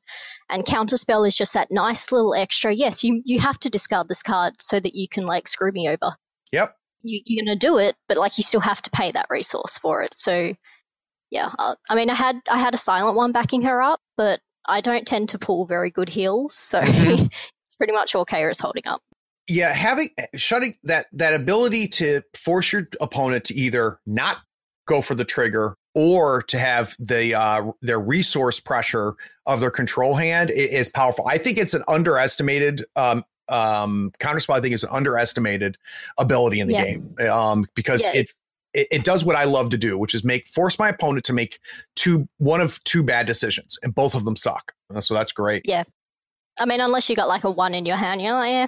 and counterspell is just that nice little extra. Yes, you you have to discard this card so that you can like screw me over. Yep. You, you're gonna do it, but like you still have to pay that resource for it. So yeah, uh, I mean, I had I had a silent one backing her up, but I don't tend to pull very good heals, so Mhm. it's pretty much all Kaeris holding up. Yeah having shutting that that ability to force your opponent to either not go for the trigger or to have the uh their resource pressure of their control hand is powerful i think it's an underestimated um um counterspell i think is an underestimated ability in the Yeah. game um because Yeah, it's it, it does what I love to do, which is make force my opponent to make two one of two bad decisions, and both of them suck. So that's great. Yeah. I mean, unless you got like a one in your hand, you're like, yeah,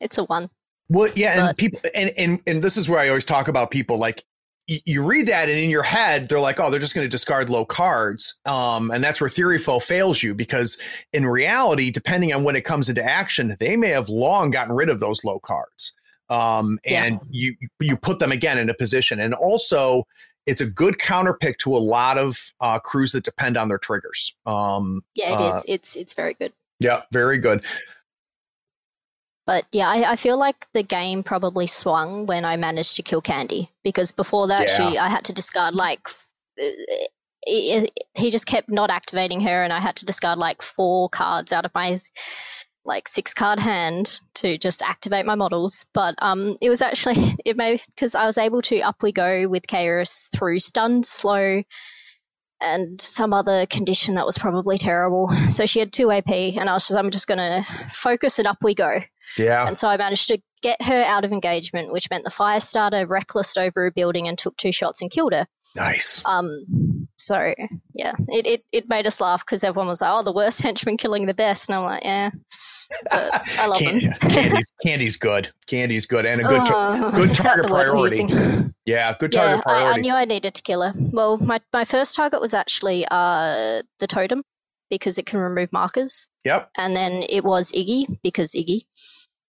it's a one. Well, yeah, and people, and and and this is where I always talk about people like you read that, and in your head they're like, oh, they're just going to discard low cards, um, and that's where theory foe fails you because in reality, depending on when it comes into action, they may have long gotten rid of those low cards, um, Yeah. and you you put them again in a position, and also it's a good counter pick to a lot of uh, crews that depend on their triggers. Um, Yeah, it uh, is. It's it's very good. Yeah, very good. But yeah, I, I feel like the game probably swung when I managed to kill Candy because before that, Yeah. she I had to discard like uh, he, he just kept not activating her, and I had to discard like four cards out of my like six card hand to just activate my models. But um, it was actually it made because I was able to up we go with Kaeris through stun, slow, and some other condition that was probably terrible. So she had two AP, and I was just I'm just gonna focus and up we go. Yeah. And so I managed to get her out of engagement, which meant the fire starter reckless over a building and took two shots and killed her. Nice. Um, so yeah, it, it, it made us laugh because everyone was like, "Oh, the worst henchman killing the best," and I'm like, "Yeah, but I love Candy, them." Candy's, Candy's good. Candy's good and a good Oh, good target the word I'm priority. Yeah, good Yeah, target I, I knew I needed to kill her. Well, my my first target was actually uh the totem because it can remove markers, yep. and then it was Iggy because Iggy,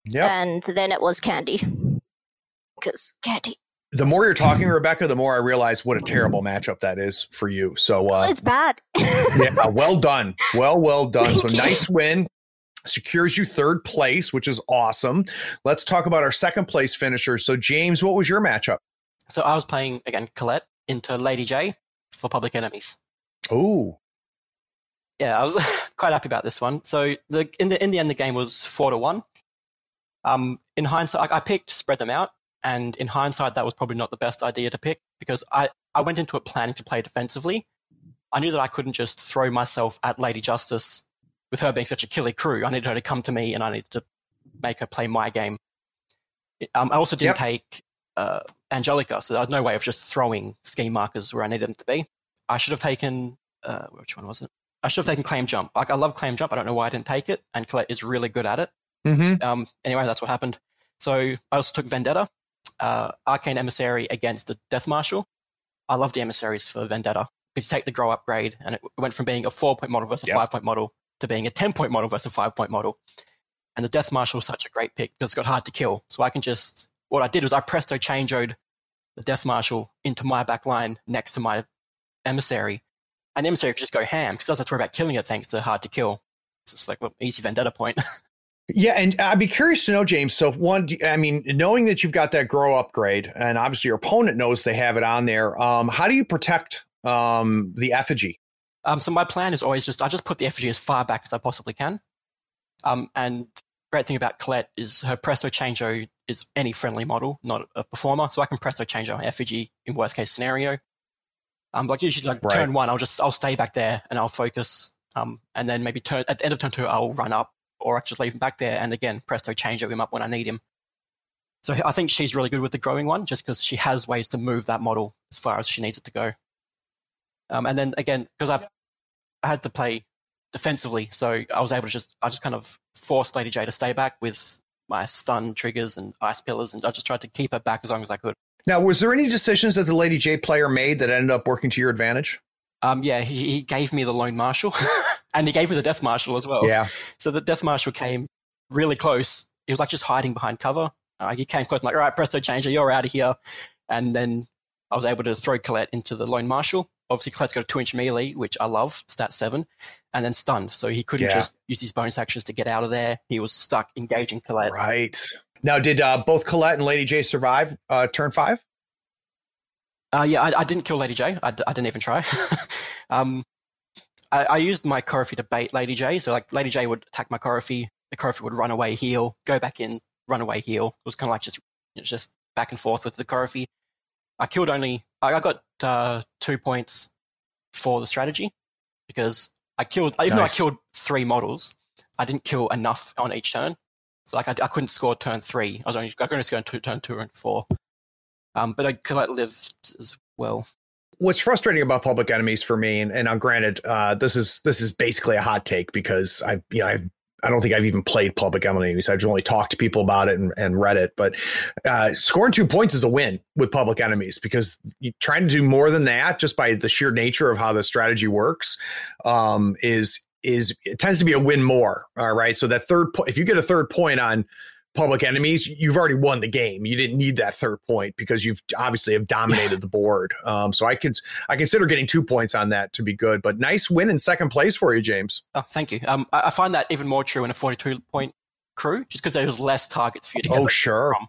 Yep. and then it was Candy because Candy. the more you're talking, Rebecca, the more I realize what a terrible matchup that is for you. So, uh, It's bad. yeah, well done. Well, well done. So you. nice win. Secures you third place, which is awesome. Let's talk about our second place finishers. So, James, what was your matchup? So I was playing again Colette into Lady J for Public Enemies. Oh, Yeah, I was quite happy about this one. So the in the in the end, the game was four to one. Um, in hindsight, I, I picked spread them out, and in hindsight, that was probably not the best idea to pick because I I went into it planning to play defensively. I knew that I couldn't just throw myself at Lady Justice with her being such a killer crew. I needed her to come to me, and I needed to make her play my game. Um, I also didn't Yep. take uh, Angelica, so I had no way of just throwing scheme markers where I needed them to be. I should have taken uh, which one was it? I should have taken Claim Jump. Like I love Claim Jump. I don't know why I didn't take it, and Colette is really good at it. mm-hmm. Um, anyway, that's what happened. So I also took Vendetta, uh, Arcane Emissary against the Death Marshal. I love the emissaries for Vendetta because you take the grow upgrade, and it went from being a four point model versus a Yep. five point model to being a ten point model versus a five point model. And the Death Marshal is such a great pick because it's got hard to kill. So I can just what I did was I presto changeoed the Death Marshal into my back line next to my emissary, and emissary could just go ham because to worry about killing it thanks to hard to kill. It's just like well, easy Vendetta point. Yeah, and I'd be curious to know, James. So, one, I mean, knowing that you've got that grow upgrade, and obviously your opponent knows they have it on there. Um, how do you protect um, the effigy? Um, so my plan is always just I just put the effigy as far back as I possibly can. Um, and great thing about Colette is her presto changeo is any friendly model, not a performer, so I can presto changeo my effigy in worst case scenario. Um, like usually like Right. turn one, I'll just I'll stay back there and I'll focus. Um, and then maybe turn at the end of turn two, I'll run up or I just leave him back there and again presto changeo him up when I need him. So I think she's really good with the growing one, just because she has ways to move that model as far as she needs it to go. Um, and then again, because I, I had to play defensively, so I was able to just I just kind of forced Lady J to stay back with my stun triggers and ice pillars, and I just tried to keep her back as long as I could. Now, was there any decisions that the Lady J player made that ended up working to your advantage? Um, yeah, he, he gave me the Lone Marshal, and he gave me the Death Marshal as well. Yeah. So the Death Marshal came really close. He was like just hiding behind cover. Uh, he came close, I'm like, all right, Presto Changeo, you're out of here. And then I was able to throw Colette into the Lone Marshal. Obviously, Colette's got a two inch melee, which I love, stat seven, and then stunned. So he couldn't Yeah. just use his bonus actions to get out of there. He was stuck engaging Colette. Right. Now, did uh, both Colette and Lady J survive uh, turn five? Uh, yeah, I, I didn't kill Lady J. I, d- I didn't even try. um, I, I used my Coryphee to bait Lady J. So like Lady J would attack my Coryphee, the Coryphee would run away, heal, go back in, run away, heal. It was kind of like just it was just back and forth with the Coryphee. I killed only I, got uh, two points for the strategy because I killed even Nice. though I killed three models, I didn't kill enough on each turn. So like I, I couldn't score turn three. I was only I could only score two, turn two and four. Um, but I Colette lived as well. What's frustrating about Public Enemies for me, and, and granted, uh, this is this is basically a hot take because I, you know, I've, I don't think I've even played Public Enemies. I've only talked to people about it and, and read it. But uh, scoring two points is a win with Public Enemies because you trying to do more than that just by the sheer nature of how the strategy works um, is is it tends to be a win more. All right, so that third point, if you get a third point on public enemies, you've already won the game. You didn't need that third point because you've obviously have dominated the board. Um, so I could I consider getting two points on that to be good. But nice win in second place for you, James. Oh, thank you. Um, I, find that even more true in a 42 point crew, just because there's less targets for you to get. Oh, sure. From.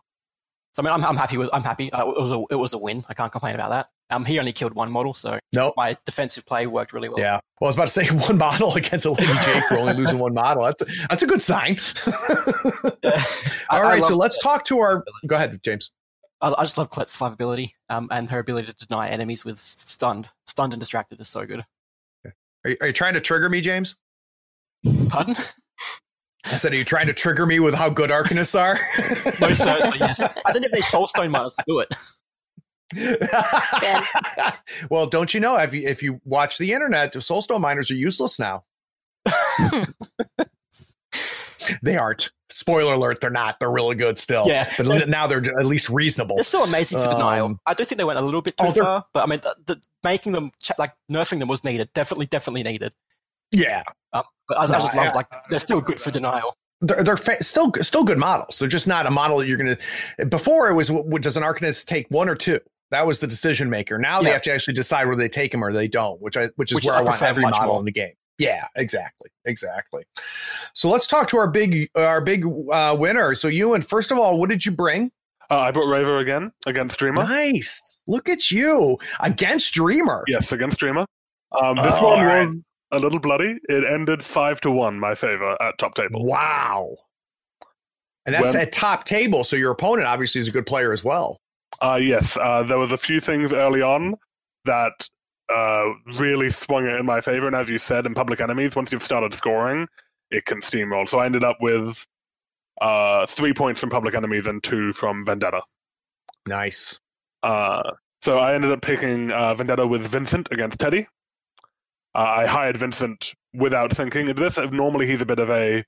So I mean, I'm, I'm happy with I'm happy. Uh, it was a, it was a win. I can't complain about that. Um, he only killed one model, so nope. my defensive play worked really well. Yeah. Well, I was about to say one model against a Lady Jake, we're only losing one model. That's a, that's a good sign. yeah. All I, right, I so let's talk to our. Go ahead, James. I, I just love Colette's survivability um, and her ability to deny enemies with stunned. Stunned and distracted is so good. Are you, are you trying to trigger me, James? Pardon? I said, are you trying to trigger me with how good Arcanists are? Most certainly, yes. I don't know if they Soulstone to do it. well, don't you know if you, if you watch the internet, soulstone miners are useless now. they aren't. Spoiler alert: they're not. They're really good still. Yeah, but now they're at least reasonable. It's still amazing for um, denial. I do think they went a little bit too oh, far, but I mean, the, the, making them like nerfing them was needed. Definitely, definitely needed. Yeah, um, but I, no, I just love like they're still good for denial they're, they're fa- still still good models. They're just not a model that you're going to. Before it was, does an Arcanist take one or two? That was the decision maker. Now yeah. they have to actually decide whether they take them or they don't, which I which is which where I, I want every model more. in the game. Yeah, exactly, exactly. So let's talk to our big our big uh, winner. So Ewan, first of all, what did you bring? Uh, I brought Reva again against Dreamer. Nice. Look at you against Dreamer. Yes, against Dreamer. Um, this oh, one right. was a little bloody. It ended five to one, my favor at top table. Wow. And that's when, at top table, so your opponent obviously is a good player as well. Uh, yes, uh, there was a few things early on that uh, really swung it in my favor. And as you said, in Public Enemies, once you've started scoring, it can steamroll. So I ended up with uh, three points from Public Enemies and two from Vendetta. Nice. Uh, so I ended up picking uh, Vendetta with Vincent against Teddy. I hired Vincent without thinking of this. Normally, he's a bit of a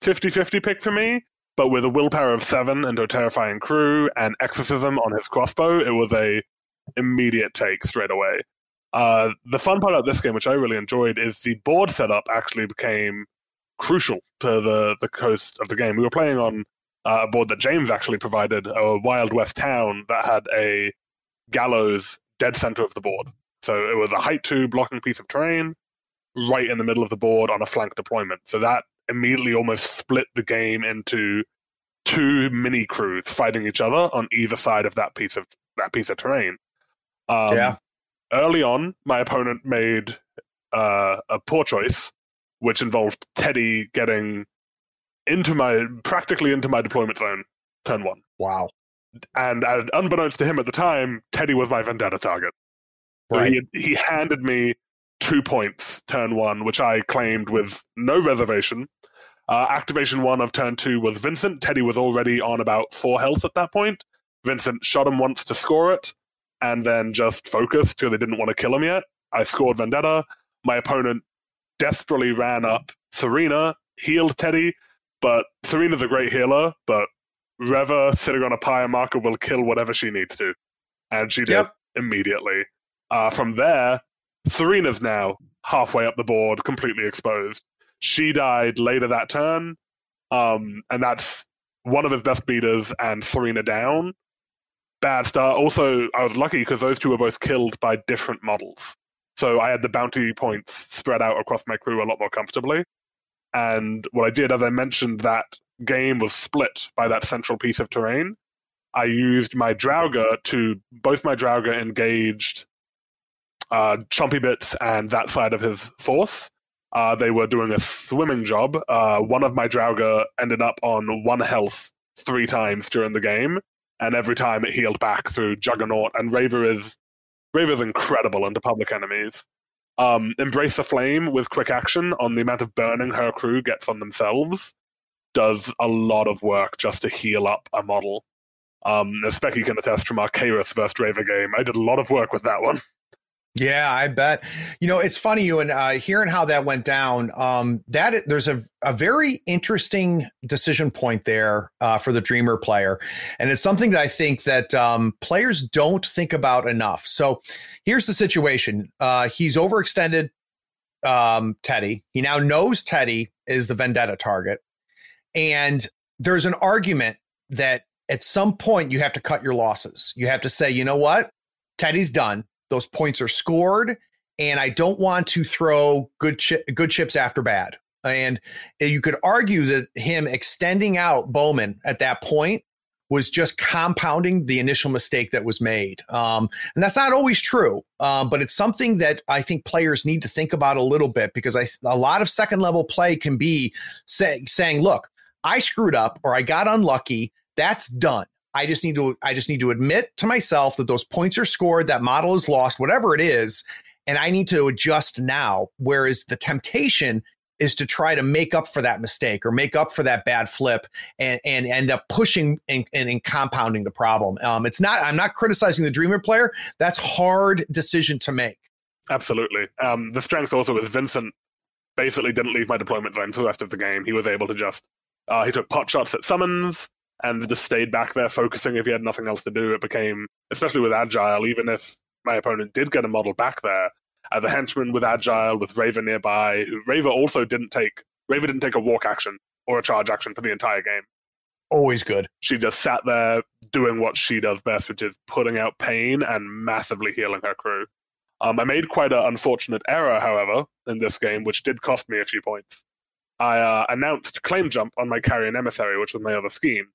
50 50 pick for me, but with a willpower of seven and a terrifying crew and exorcism on his crossbow, it was a immediate take straight away. Uh, the fun part of this game, which I really enjoyed, is the board setup actually became crucial to the the coast of the game. We were playing on uh, a board that James actually provided, a Wild West town that had a gallows dead center of the board. So it was a height two blocking piece of terrain right in the middle of the board on a flank deployment. So that immediately almost split the game into two mini crews fighting each other on either side of that piece of that piece of terrain. Um, yeah. Early on, my opponent made uh, a poor choice, which involved Teddy getting into my practically into my deployment zone turn one. Wow. And uh, unbeknownst to him at the time, Teddy was my vendetta target. So right. he, he handed me two points turn one, which I claimed with no reservation. Uh, activation one of turn two was Vincent. Teddy was already on about four health at that point. Vincent shot him once to score it, and then just focused because they didn't want to kill him yet. I scored Vendetta. My opponent desperately ran up Serena, healed Teddy, but Serena's a great healer, but Reva sitting on a pyre marker will kill whatever she needs to. And she did yep. immediately. Uh, from there, Serena's now halfway up the board, completely exposed. She died later that turn, um, and that's one of his best beaters and Serena down. Bad start. Also, I was lucky because those two were both killed by different models. So I had the bounty points spread out across my crew a lot more comfortably. And what I did, as I mentioned, that game was split by that central piece of terrain. I used my Draugr to both my Draugr engaged uh, Chompy Bits and that side of his force. Uh, they were doing a swimming job. Uh, one of my Draugr ended up on one health three times during the game, and every time it healed back through Juggernaut. And Reva is Reva's incredible under public enemies. Um, Embrace the Flame with quick action on the amount of burning her crew gets on themselves does a lot of work just to heal up a model. Um, as Becky can attest from our Kaeris versus Reva game, I did a lot of work with that one. Yeah, I bet. You know, it's funny, you and uh, hearing how that went down. Um, that there's a a very interesting decision point there uh, for the Dreamer player, and it's something that I think that um, players don't think about enough. So, here's the situation: uh, he's overextended um, Teddy. He now knows Teddy is the Vendetta target, and there's an argument that at some point you have to cut your losses. You have to say, you know what, Teddy's done. Those points are scored, and I don't want to throw good chi- good chips after bad. And you could argue that him extending out Bowman at that point was just compounding the initial mistake that was made. Um, and that's not always true, um, but it's something that I think players need to think about a little bit because I, a lot of second level play can be say, saying, look, I screwed up or I got unlucky. That's done. I just need to I just need to admit to myself that those points are scored, that model is lost, whatever it is, and I need to adjust now. Whereas the temptation is to try to make up for that mistake or make up for that bad flip and, and end up pushing and, and, and compounding the problem. Um, it's not, I'm not criticizing the Dreamer player. That's hard decision to make. Absolutely. Um, the strength also with Vincent basically didn't leave my deployment zone for the rest of the game. He was able to just, uh, he took pot shots at summons and just stayed back there focusing if he had nothing else to do. It became, especially with Agile, even if my opponent did get a model back there, uh, the henchman with Agile, with Reva nearby. who Reva also didn't take Reva didn't take a walk action or a charge action for the entire game. Always good. She just sat there doing what she does best, which is putting out pain and massively healing her crew. Um, I made quite an unfortunate error, however, in this game, which did cost me a few points. I uh, announced claim jump on my carrion emissary, which was my other scheme.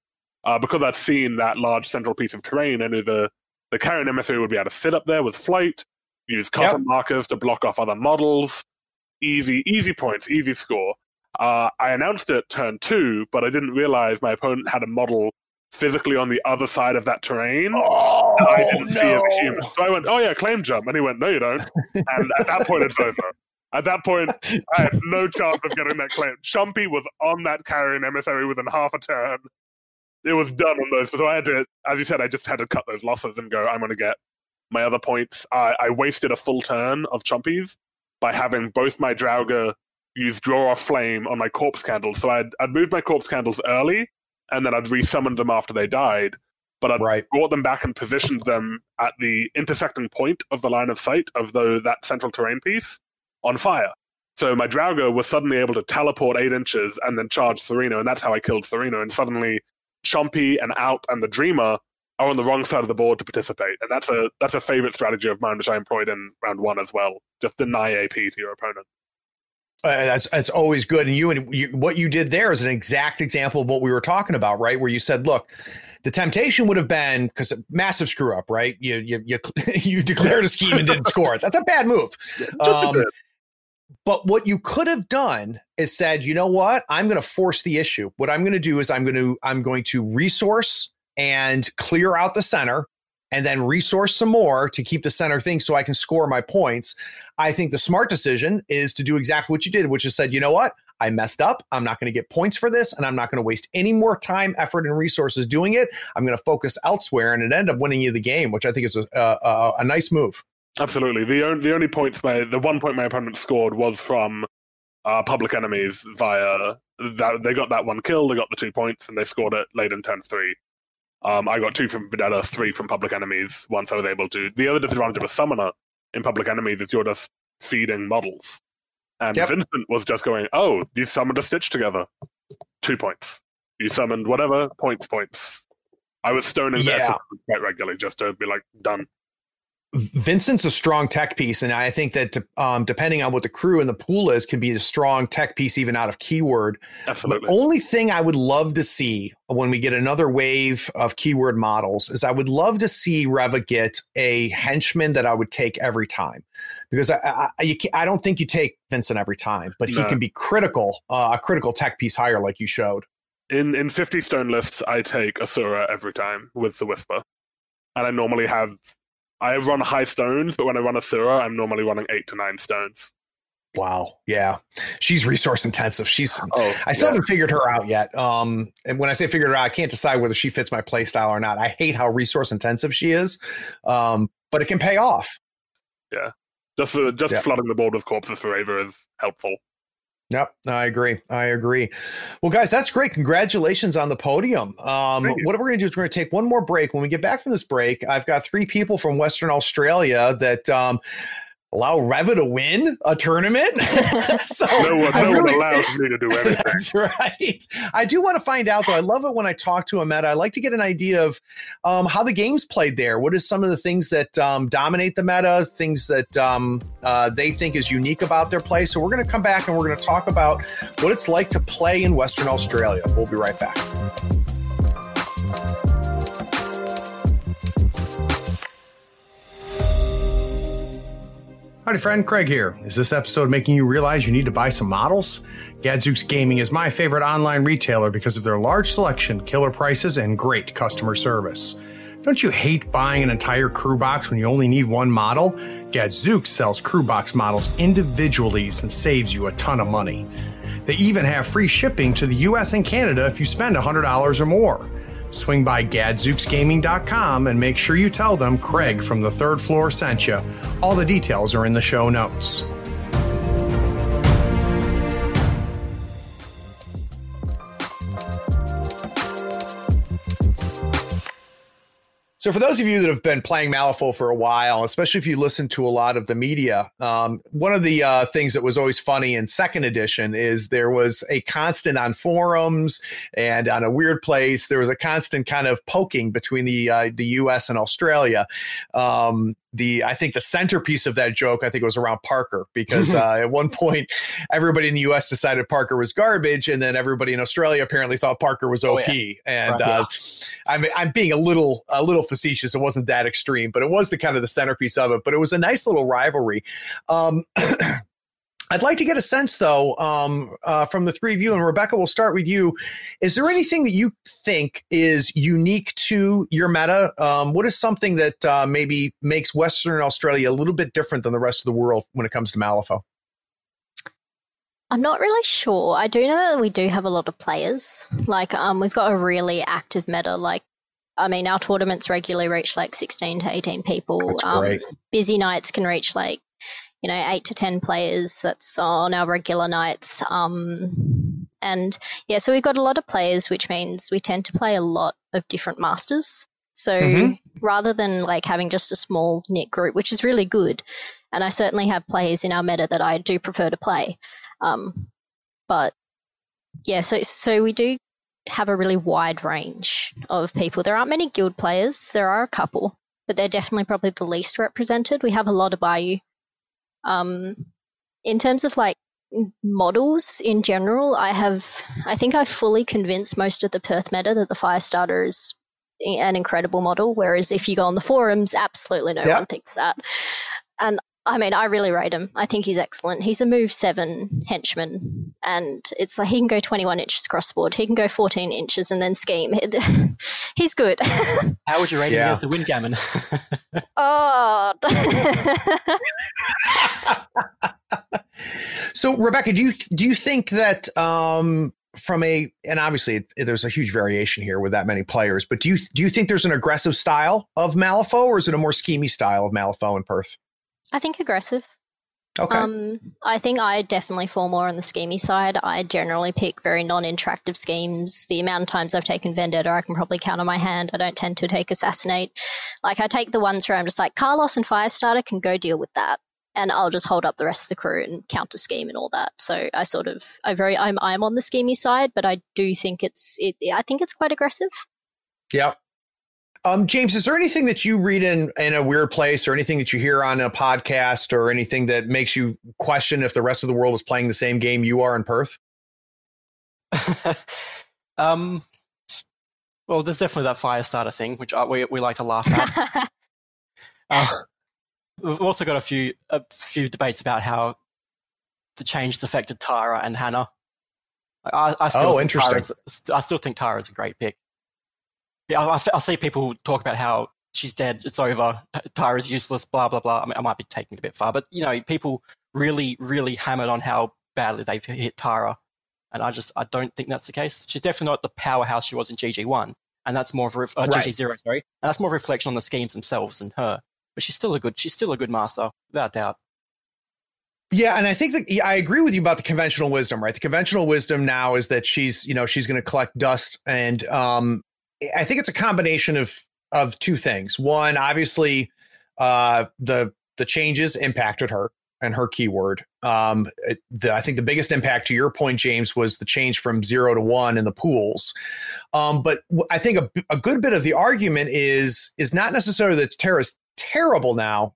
Uh, because I'd seen that large central piece of terrain, I knew the, the carrion emissary would be able to sit up there with flight, use custom yep. markers to block off other models. Easy, easy points, easy score. Uh, I announced it turn two, but I didn't realize my opponent had a model physically on the other side of that terrain. Oh, I didn't no. see as a human. So I went, oh yeah, claim jump. And he went, no, you don't. and at that point, it's over. At that point, I had no chance of getting that claim. Chompy was on that carrion emissary within half a turn. It was done on those. So I had to, as you said, I just had to cut those losses and go, I'm going to get my other points, I, I wasted a full turn of Chompy's by having both my Draugr use Draw Off Flame on my corpse candles. So I'd, I'd moved my corpse candles early, and then I'd resummoned them after they died. But I'd right. brought them back and positioned them at the intersecting point of the line of sight of the, that central terrain piece on fire. So my Draugr was suddenly able to teleport eight inches and then charge Thurino, and that's how I killed Thurino. And suddenly, Chompy and Alp and the Dreamer are on the wrong side of the board to participate, and that's a that's a favorite strategy of mine, which I employed in round one as well. Just deny AP to your opponent. Uh, that's that's always good, and you and you, what you did there is an exact example of what we were talking about, right? Where you said, "Look, the temptation would have been because massive screw up, right? You you you, you declared a scheme and didn't score it. That's a bad move. Um, but what you could have done is said, you know what? I'm going to force the issue. What I'm going to do is I'm going to I'm going to resource and clear out the center and then resource some more to keep the center thing so I can score my points. I think the smart decision is to do exactly what you did, which is said, you know what? I messed up. I'm not going to get points for this, and I'm not going to waste any more time, effort, and resources doing it. I'm going to focus elsewhere, and it ended up winning you the game, which I think is a, a, a nice move. Absolutely. The only, the only points my the one point my opponent scored was from uh, public enemies via that they got that one kill, they got the two points, and they scored it late in turn three. Um, I got two from Vendetta, three from Public Enemies once I was able to. The other disadvantage of a summoner in Public Enemies is you're just feeding models. And yep. Vincent was just going, oh, you summoned a Stitch together. Two points. You summoned whatever, points, points. I was stoning yeah. there quite regularly just to be like, done. Vincent's a strong tech piece, and I think that um, depending on what the crew and the pool is, can be a strong tech piece even out of keyword. Absolutely. The only thing I would love to see when we get another wave of keyword models is I would love to see Reva get a henchman that I would take every time, because I I, I don't think you take Vincent every time, but he no. can be critical, uh, a critical tech piece higher, like you showed. In in fifty stone lists, I take Asura every time with the Whisper, and I normally have I run high stones, but when I run Asura, I'm normally running eight to nine stones. Wow. Yeah. She's resource intensive. She's oh, I still yeah. haven't figured her out yet. Um and when I say figured her out, I can't decide whether she fits my play style or not. I hate how resource intensive she is. Um, but it can pay off. Yeah. Just uh, just yeah. flooding the board with corpses forever is helpful. Yep, I agree. I agree. Well, guys, that's great. Congratulations on the podium. Um, what we're going to do is we're going to take one more break. When we get back from this break, I've got three people from Western Australia that um, allow Reva to win a tournament. so no one, no really, one allows me to do anything. That's right. I do want to find out though. I love it when I talk to a meta. I like to get an idea of um, how the game's played there. What is some of the things that um, dominate the meta? Things that um, uh, they think is unique about their play. So we're going to come back and we're going to talk about what it's like to play in Western Australia. We'll be right back. Howdy, friend. Craig here. Is this episode making you realize you need to buy some models? Gadzooks Gaming is my favorite online retailer because of their large selection, killer prices, and great customer service. Don't you hate buying an entire crew box when you only need one model? Gadzooks sells crew box models individually and saves you a ton of money. They even have free shipping to the US and Canada if you spend $100 or more. Swing by gadzooksgaming.com and make sure you tell them Craig from the third floor sent you. All the details are in the show notes. So, for those of you that have been playing Malifaux for a while, especially if you listen to a lot of the media, um, one of the uh, things that was always funny in second edition is there was a constant on forums and on a weird place. There was a constant kind of poking between the uh, the U.S. and Australia. Um, the I think the centerpiece of that joke I think was around Parker because uh, at one point everybody in the U.S. decided Parker was garbage, and then everybody in Australia apparently thought Parker was OP. Oh, yeah. And right, uh, yeah. I'm I'm being a little a little facetious. It wasn't that extreme, but it was the kind of the centerpiece of it. But it was a nice little rivalry. Um, I'd like to get a sense, though, um, uh, from the three of you, and Rebecca, we'll start with you. Is there anything that you think is unique to your meta? Um, what is something that uh, maybe makes Western Australia a little bit different than the rest of the world when it comes to Malifaux? I'm not really sure. I do know that we do have a lot of players. Like, um, we've got a really active meta. Like, I mean, our tournaments regularly reach like 16 to 18 people. Um, busy nights can reach like you know, eight to 10 players that's on our regular nights. Um, and yeah, so we've got a lot of players, which means we tend to play a lot of different masters. So mm-hmm. rather than like having just a small knit group, which is really good, and I certainly have players in our meta that I do prefer to play. Um, but yeah, so so we do have a really wide range of people. There aren't many guild players. There are a couple, but they're definitely probably the least represented. We have a lot of Bayou um, in terms of like models in general, I have, I think I've fully convinced most of the Perth meta that the Firestarter is an incredible model. Whereas if you go on the forums, absolutely no one thinks that. And I mean, I really rate him. I think he's excellent. He's a move seven henchman, and it's like he can go 21 inches crossboard. He can go 14 inches and then scheme. he's good. How would you rate yeah. him against the Wind Gamin? oh. so, Rebecca, do you do you think that um, from a and obviously there's a huge variation here with that many players, but do you do you think there's an aggressive style of Malifaux, or is it a more schemy style of Malifaux in Perth? I think aggressive. Okay. Um, I think I definitely fall more on the schemy side. I generally pick very non-interactive schemes. The amount of times I've taken Vendetta, I can probably count on my hand. I don't tend to take Assassinate. Like I take the ones where I'm just like Carlos and Firestarter can go deal with that, and I'll just hold up the rest of the crew and counter scheme and all that. So I sort of, I very, I'm, I'm on the schemy side, but I do think it's, it, I think it's quite aggressive. Yeah, um, James, is there anything that you read in in a weird place, or anything that you hear on a podcast, or anything that makes you question if the rest of the world is playing the same game you are in Perth? um, well, there's definitely that fire starter thing, which uh, we we like to laugh at. uh, we've also got a few a few debates about how the change has affected Tara and Hannah. I, I still oh, interesting. Tara's, I still think Tara is a great pick. Yeah, I, I see people talk about how she's dead, it's over, Tara's useless, blah blah blah. I, mean, I might be taking it a bit far, but you know, people really, really hammered on how badly they've hit Tara, and I just I don't think that's the case. She's definitely not the powerhouse she was in GG one, and that's more of a uh, right. GG zero, sorry, and that's more reflection on the schemes themselves and her. But she's still a good, she's still a good master, without doubt. Yeah, and I think that I agree with you about the conventional wisdom, right? The conventional wisdom now is that she's, you know, she's going to collect dust and um I think it's a combination of of two things. One, obviously, uh, the the changes impacted her and her keyword. Um, the, I think the biggest impact to your point, James, was the change from zero to one in the pools. Um, but I think a, a good bit of the argument is is not necessarily that Tara's terrible now.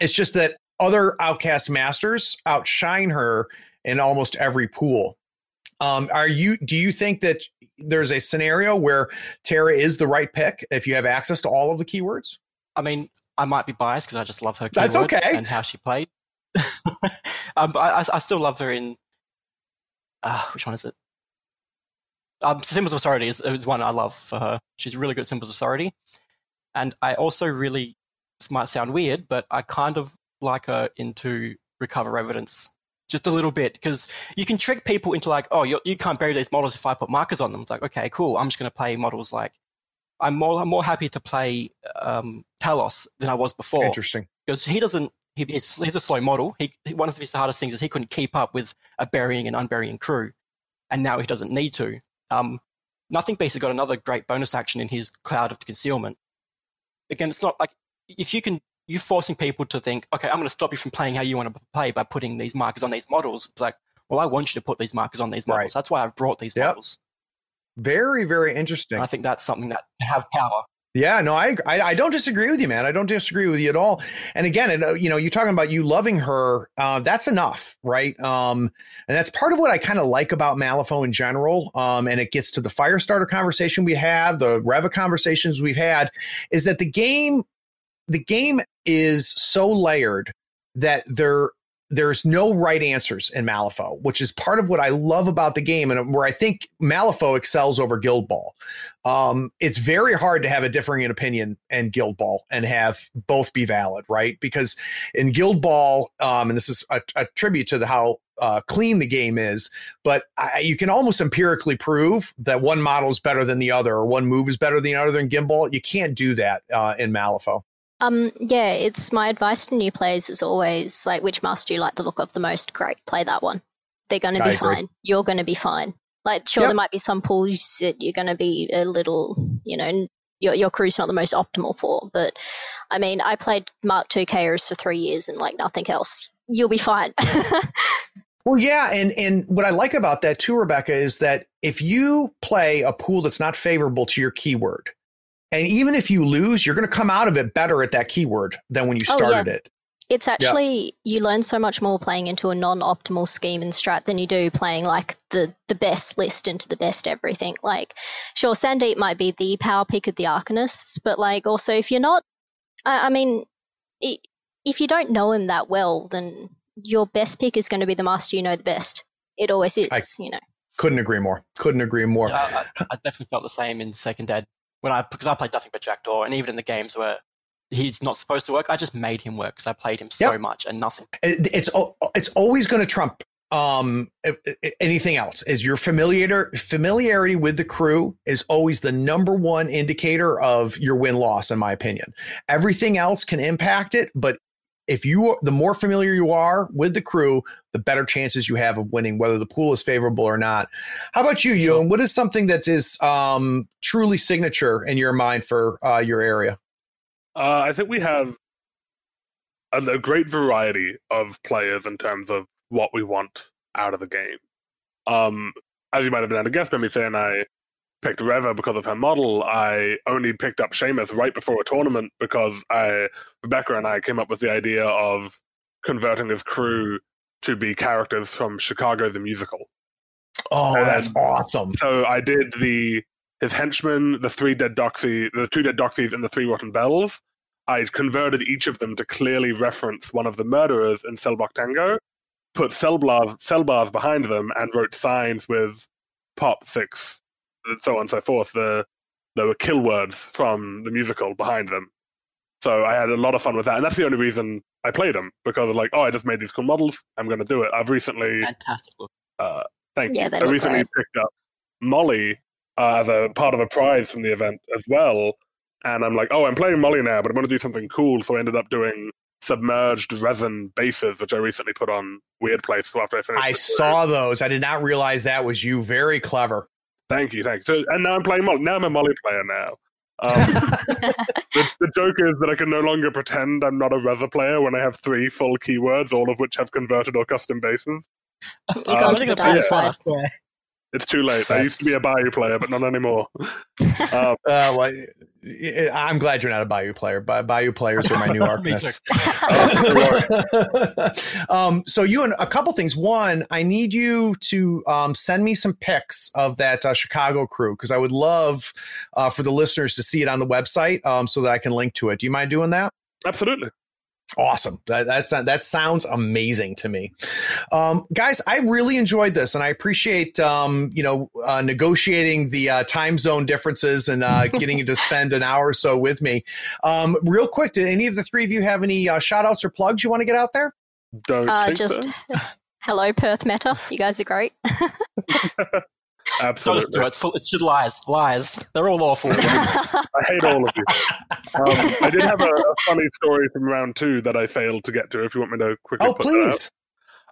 It's just that other outcast masters outshine her in almost every pool. Um, are you? Do you think that there's a scenario where Tara is the right pick if you have access to all of the keywords? I mean, I might be biased because I just love her That's okay. and how she played. um, but I, I, still love her in. Uh, which one is it? Um, Symbols of Authority is, is one I love for her. She's really good at Symbols of Authority. And I also really, this might sound weird, but I kind of like her into Recover Evidence just a little bit because you can trick people into like, oh, you're, you can not bury these models if I put markers on them. It's like, okay, cool. I'm just going to play models like I'm more I'm more happy to play um, Talos than I was before. Interesting, because he doesn't. He, he's, he's, a slow model. He, one of his hardest things is he couldn't keep up with a burying and unburying crew, and now he doesn't need to. Um, Nothing Beast has got another great bonus action in his Cloud of Concealment. Again, it's not like if you can you forcing people to think, okay, I'm going to stop you from playing how you want to play by putting these markers on these models. It's like, well, I want you to put these markers on these models. Right. That's why I've brought these yep. models. Very, very interesting. I think that's something that have power. Yeah, no, I, I, I don't disagree with you, man. I don't disagree with you at all. And again, and, uh, you know, you're talking about you loving her. Uh, that's enough, right? Um, and that's part of what I kind of like about Malifaux in general. Um, and it gets to the Firestarter conversation we have, the Reva conversations we've had, is that the game, the game is so layered that there there's no right answers in Malifaux, which is part of what I love about the game and where I think Malifaux excels over Guild Ball. Um, it's very hard to have a differing opinion in Guild Ball and have both be valid, right? Because in Guild Ball, um, and this is a, a tribute to the, how uh, clean the game is, but I, you can almost empirically prove that one model is better than the other, or one move is better than the other in Guild Ball. You can't do that uh, in Malifaux. Um, yeah, it's my advice to new players is always like, which master do you like the look of the most? Great, play that one. They're going to be fine. You're going to be fine. Like, sure, yep. there might be some pools that you're going to be a little, you know, your, your crew's not the most optimal for. But I mean, I played Mark II Chaos for three years and like nothing else. You'll be fine. well, yeah, and and what I like about that too, Rebecca, is that if you play a pool that's not favorable to your keyword, and even if you lose, you're going to come out of it better at that keyword than when you oh, started oh, yeah. it. It's actually yeah. you learn so much more playing into a non-optimal scheme and strat than you do playing like the the best list into the best everything. Like, sure, Sandeep might be the power pick of the Arcanists, but like also if you're not, I, I mean, it, if you don't know him that well, then your best pick is going to be the master you know the best. It always is, I you know. Couldn't agree more. Couldn't agree more. Yeah, I, I, definitely felt the same in second ed when I because I played nothing but Jackdaw, and even in the games where he's not supposed to work, I just made him work because I played him so yep. much and nothing. It's it's always going to trump um anything else is your familiar familiarity with the crew is always the number one indicator of your win loss in my opinion everything else can impact it but if you the more familiar you are with the crew, the better chances you have of winning, whether the pool is favorable or not. How about you, Ewan? What is something that is um, truly signature in your mind for uh, your area? Uh, I think we have a, a, great variety of players in terms of what we want out of the game. Um, as you might have been able to guess by me saying I picked Reva because of her model. I only picked up Seamus right before a tournament because I Rebecca and I came up with the idea of converting his crew to be characters from Chicago the musical. Oh, and that's awesome! So I did the his henchmen, the three dead doxy, the two dead doxies, and the three rotten belles. I converted each of them to clearly reference one of the murderers in Cellblock Tango, put cell bars, cell bars behind them, and wrote signs with pop six so on and so forth. The there were kill words from the musical behind them. So I had a lot of fun with that, and that's the only reason I played them because I'm like, oh, I just made these cool models. I'm going to do it. I've recently fantastic. Uh, thank yeah, you. I recently great. picked up Molly uh, as a part of a prize from the event as well, and I'm like, oh, I'm playing Molly now, but I'm going to do something cool. So I ended up doing submerged resin bases, which I recently put on Weirdplace after I finished. I saw those. I did not realize that was you. Very clever. Thank you, thank you. So, and now I'm playing Molly. Now I'm a Molly player now. Um, the, the, joke is that I can no longer pretend I'm not a Resser player when I have three full keywords, all of which have converted or custom bases. You um, gone to the dark side. It's too late. I used to be a Bayou player, but not anymore. Um, uh, well, I'm glad you're not a Bayou player. Bayou players are my new Arcanists. um, so you and a couple things. One, I need you to um, send me some pics of that uh, Chicago crew because I would love uh, for the listeners to see it on the website um, so that I can link to it. Do you mind doing that? Absolutely awesome. That that's that sounds amazing to me. Um, guys i really enjoyed this and i appreciate um, you know uh, negotiating the uh, time zone differences and uh, getting you to spend an hour or so with me. Um, real quick do any of the three of you have any uh, shout outs or plugs you want to get out there? Don't uh, just so. hello perth meta. You guys are great Absolutely. It's, full, it's just lies. Lies. They're all awful. I hate all of you. Um, I did have a, a, funny story from round two that I failed to get to. If you want me to quickly oh, please.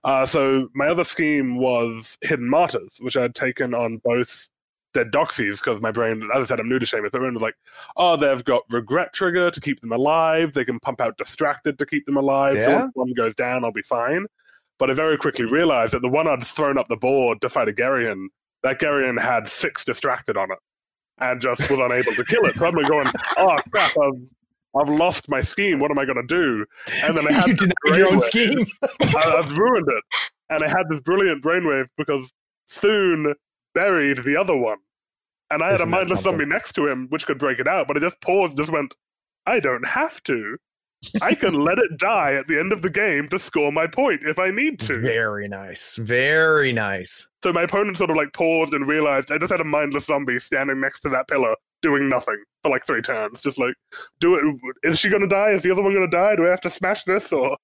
Uh, so my other scheme was Hidden Martyrs, which I had taken on both Dead Doxies because my brain, as I said, I'm new to Seamus. My brain was like, oh, they've got Regret Trigger to keep them alive. They can pump out Distracted to keep them alive. Yeah. So if one goes down, I'll be fine. But I very quickly realized that the one I'd thrown up the board to fight a Geryon that Geryon had six distracted on it and just was unable to kill it. So I'm going, oh crap, I've, I've lost my scheme. What am I going to do? And then I had you denied your own scheme. I, I've ruined it. And I had this brilliant brainwave because Thune buried the other one. And I Isn't had a mindless zombie next to him, which could break it out, but I just paused, just went, I don't have to. I can let it die at the end of the game to score my point if I need to. Very nice. Very nice. So my opponent sort of like paused and realized I just had a mindless zombie standing next to that pillar doing nothing for like three turns. Just like, do it. Is she going to die? Is the other one going to die? Do I have to smash this? Or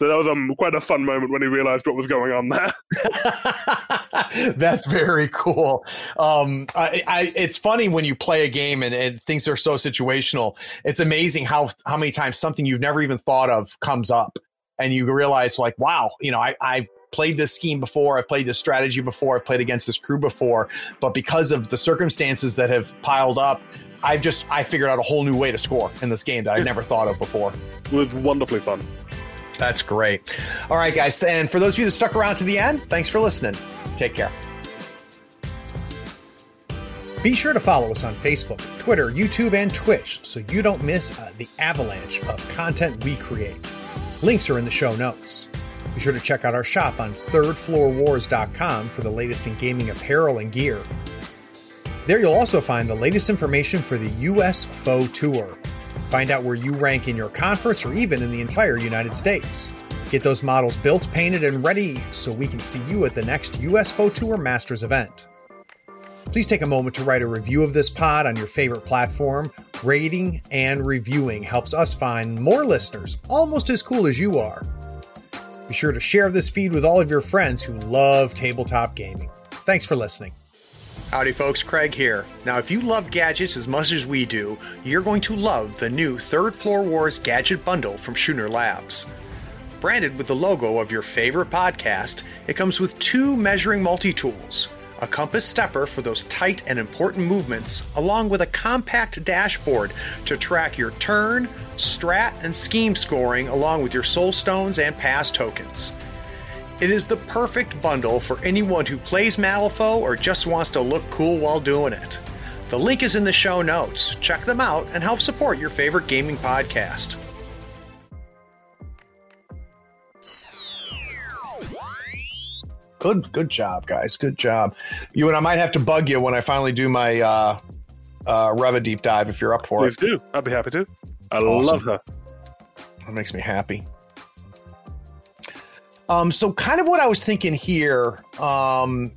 so that was um, quite a fun moment when he realized what was going on there. That's very cool. Um, I, I, it's funny when you play a game and, and, things are so situational. It's amazing how how many times something you've never even thought of comes up, and you realize like, wow, you know, I, I've played this scheme before, I've played this strategy before, I've played against this crew before, but because of the circumstances that have piled up, I've just I figured out a whole new way to score in this game that I never thought of before. It was wonderfully fun. That's great. All right, guys. And for those of you that stuck around to the end, thanks for listening. Take care. Be sure to follow us on Facebook, Twitter, YouTube, and Twitch so you don't miss uh, the avalanche of content we create. Links are in the show notes. Be sure to check out our shop on thirdfloorwars.com for the latest in gaming apparel and gear. There you'll also find the latest information for the US Faux Tour. Find out where you rank in your conference or even in the entire United States. Get those models built, painted, and ready so we can see you at the next US Tour Masters event. Please take a moment to write a review of this pod on your favorite platform. Rating and reviewing helps us find more listeners almost as cool as you are. Be sure to share this feed with all of your friends who love tabletop gaming. Thanks for listening. Howdy, folks. Craig here. Now, if you love gadgets as much as we do, you're going to love the new Third Floor Wars Gadget Bundle from Schooner Labs. Branded with the logo of your favorite podcast, it comes with two measuring multi tools a compass stepper for those tight and important movements, along with a compact dashboard to track your turn, strat, and scheme scoring, along with your soul stones and pass tokens. It is the perfect bundle for anyone who plays Malifaux or just wants to look cool while doing it. The link is in the show notes. Check them out and help support your favorite gaming podcast. Good, good job, guys. Good job. You and I might have to bug you when I finally do my uh, uh, Reva deep dive if you're up for Please it. Please do. I'd be happy to. I awesome. love her. That makes me happy. Um, so kind of what I was thinking here um,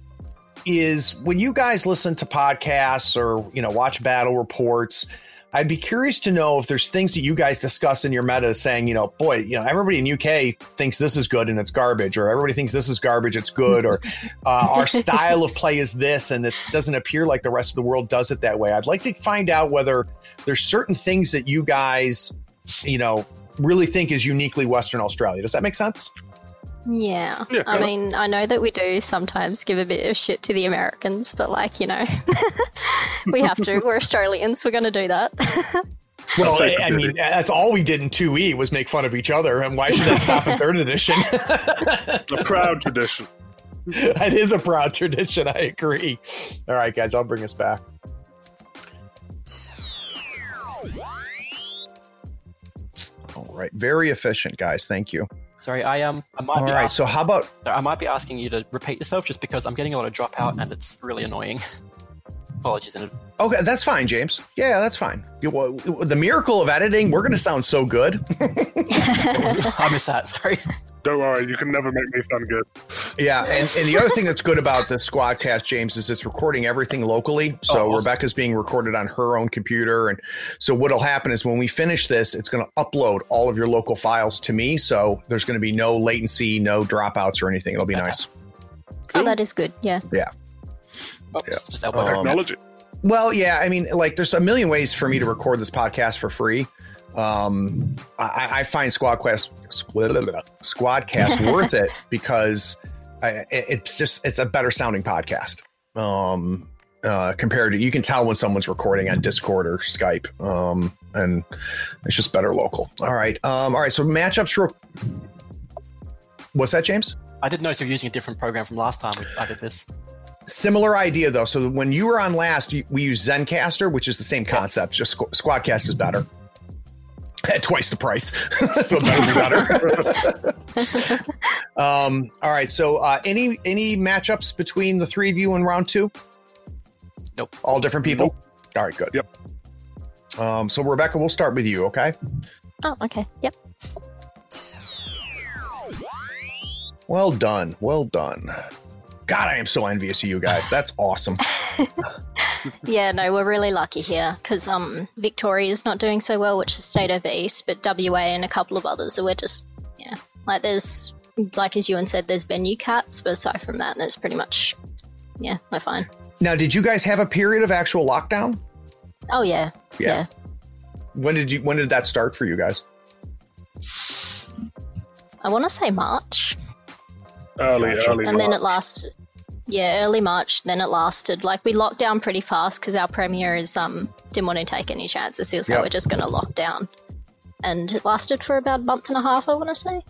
is when you guys listen to podcasts or you know watch battle reports, I'd be curious to know if there's things that you guys discuss in your meta saying, you know, boy, you know, everybody in UK thinks this is good and it's garbage, or everybody thinks this is garbage, it's good, or uh, our style of play is this and it doesn't appear like the rest of the world does it that way. I'd like to find out whether there's certain things that you guys, you know, really think is uniquely Western Australia. Does that make sense? Yeah. Yeah, I kinda. mean, I know that we do sometimes give a bit of shit to the Americans, but like, you know, we have to. We're Australians. We're going to do that. Well, oh, I, I mean, that's all we did in 2E was make fun of each other, and why should that stop in third edition? A proud tradition. that is a proud tradition. I agree. All right, guys, I'll bring us back. All right, very efficient, guys. Thank you. Sorry, I um, I might All be right, ask- so how about I might be asking you to repeat yourself just because I'm getting a lot of dropout and it's really annoying. Apologies in advance. Okay, that's fine, James. Yeah, that's fine. You- well, The miracle of editing, we're going to sound so good. I miss that. Sorry. Don't worry, you can never make me sound good. Yeah, and, and the other thing that's good about the Squadcast, James, is it's recording everything locally. So Oh, awesome. Rebecca's being recorded on her own computer, and so what'll happen is when we finish this, it's going to upload all of your local files to me. So there's going to be no latency, no dropouts or anything. It'll be nice. oh, that is good. Yeah. Oh, Just elbow Um, Technology. Well, yeah, I mean, like, there's a million ways for me to record this podcast for free. Um, I, I find Squadcast Squadcast worth it because I, it's just it's a better sounding podcast. Um, uh, compared to you can tell when someone's recording on Discord or Skype. Um, and it's just better local. All right. Um, all right. So matchups. Real- What's that, James? I did notice you're using a different program from last time we- I did this. Similar idea though. So when you were on last, we used Zencastr, which is the same concept. Just Squ- Squadcast is better at twice the price. so it better be better. um, all right. So uh, any any matchups between the three of you in round two? Nope. All different people. All right. Good. Yep. Um, so Rebecca, we'll start with you. Okay. Oh, okay. Yep. Well done. Well done. God, I am so envious of you guys. That's awesome. Yeah, no, we're really lucky here because um, Victoria's not doing so well, which is state over east, but WA and a couple of others. So we're just, yeah, like there's, like as Ewan said, there's venue caps, but aside from that, there's pretty much, yeah, we're fine. now, did you guys have a period of actual lockdown? Oh yeah, Yeah. yeah. When did you? When did that start for you guys? I want to say March, Early, Gotcha. early. and then March. it lasted. Yeah, early March. Then it lasted. Like we locked down pretty fast because our premiers um didn't want to take any chances. He was like, Yep. "We're just going to lock down," and it lasted for about a month and a half. I want to say.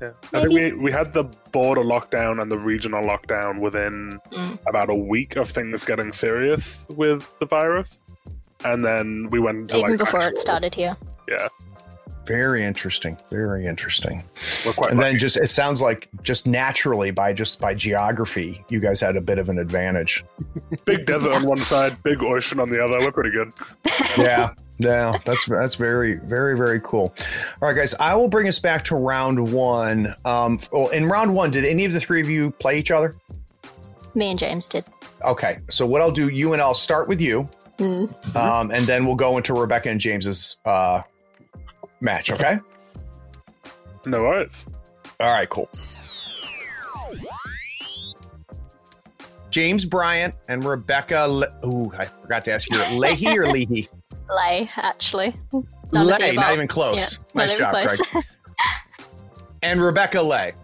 Yeah. I think we, we had the border lockdown and the regional lockdown within Mm. about a week of things getting serious with the virus. And then we went into Even like before it actual- started here. Yeah, Very interesting. Very interesting. we're quite And then just it sounds like just naturally by just by geography, you guys had a bit of an advantage. big desert on one side, big ocean on the other. We're pretty good. Yeah. Yeah, that's that's very very very cool. All right, guys, I will bring us back to round one. Um, well, in round one, did any of the three of you play each other? Me and James did. Okay, so what I'll do, you and I'll start with you, Mm. um, and then we'll go into Rebecca and James's uh, match. Okay. No worries. All right, cool. James Bryant and Rebecca. Le- Ooh, I forgot to ask you, Leahy or Leahy? Lay, actually. None Lay, not even close. Yeah, nice job, even close. Greg. And Rebecca Lay.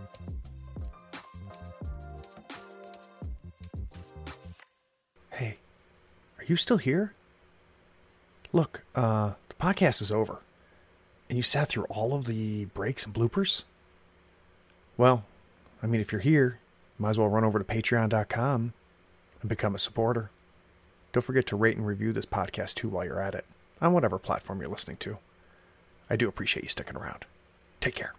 Hey, are you still here? Look, uh, the podcast is over. And you sat through all of the breaks and bloopers? Well, I mean, if you're here, you might as well run over to patreon.com and become a supporter. Don't forget to rate and review this podcast too while you're at it, on whatever platform you're listening to. I do appreciate you sticking around. Take care.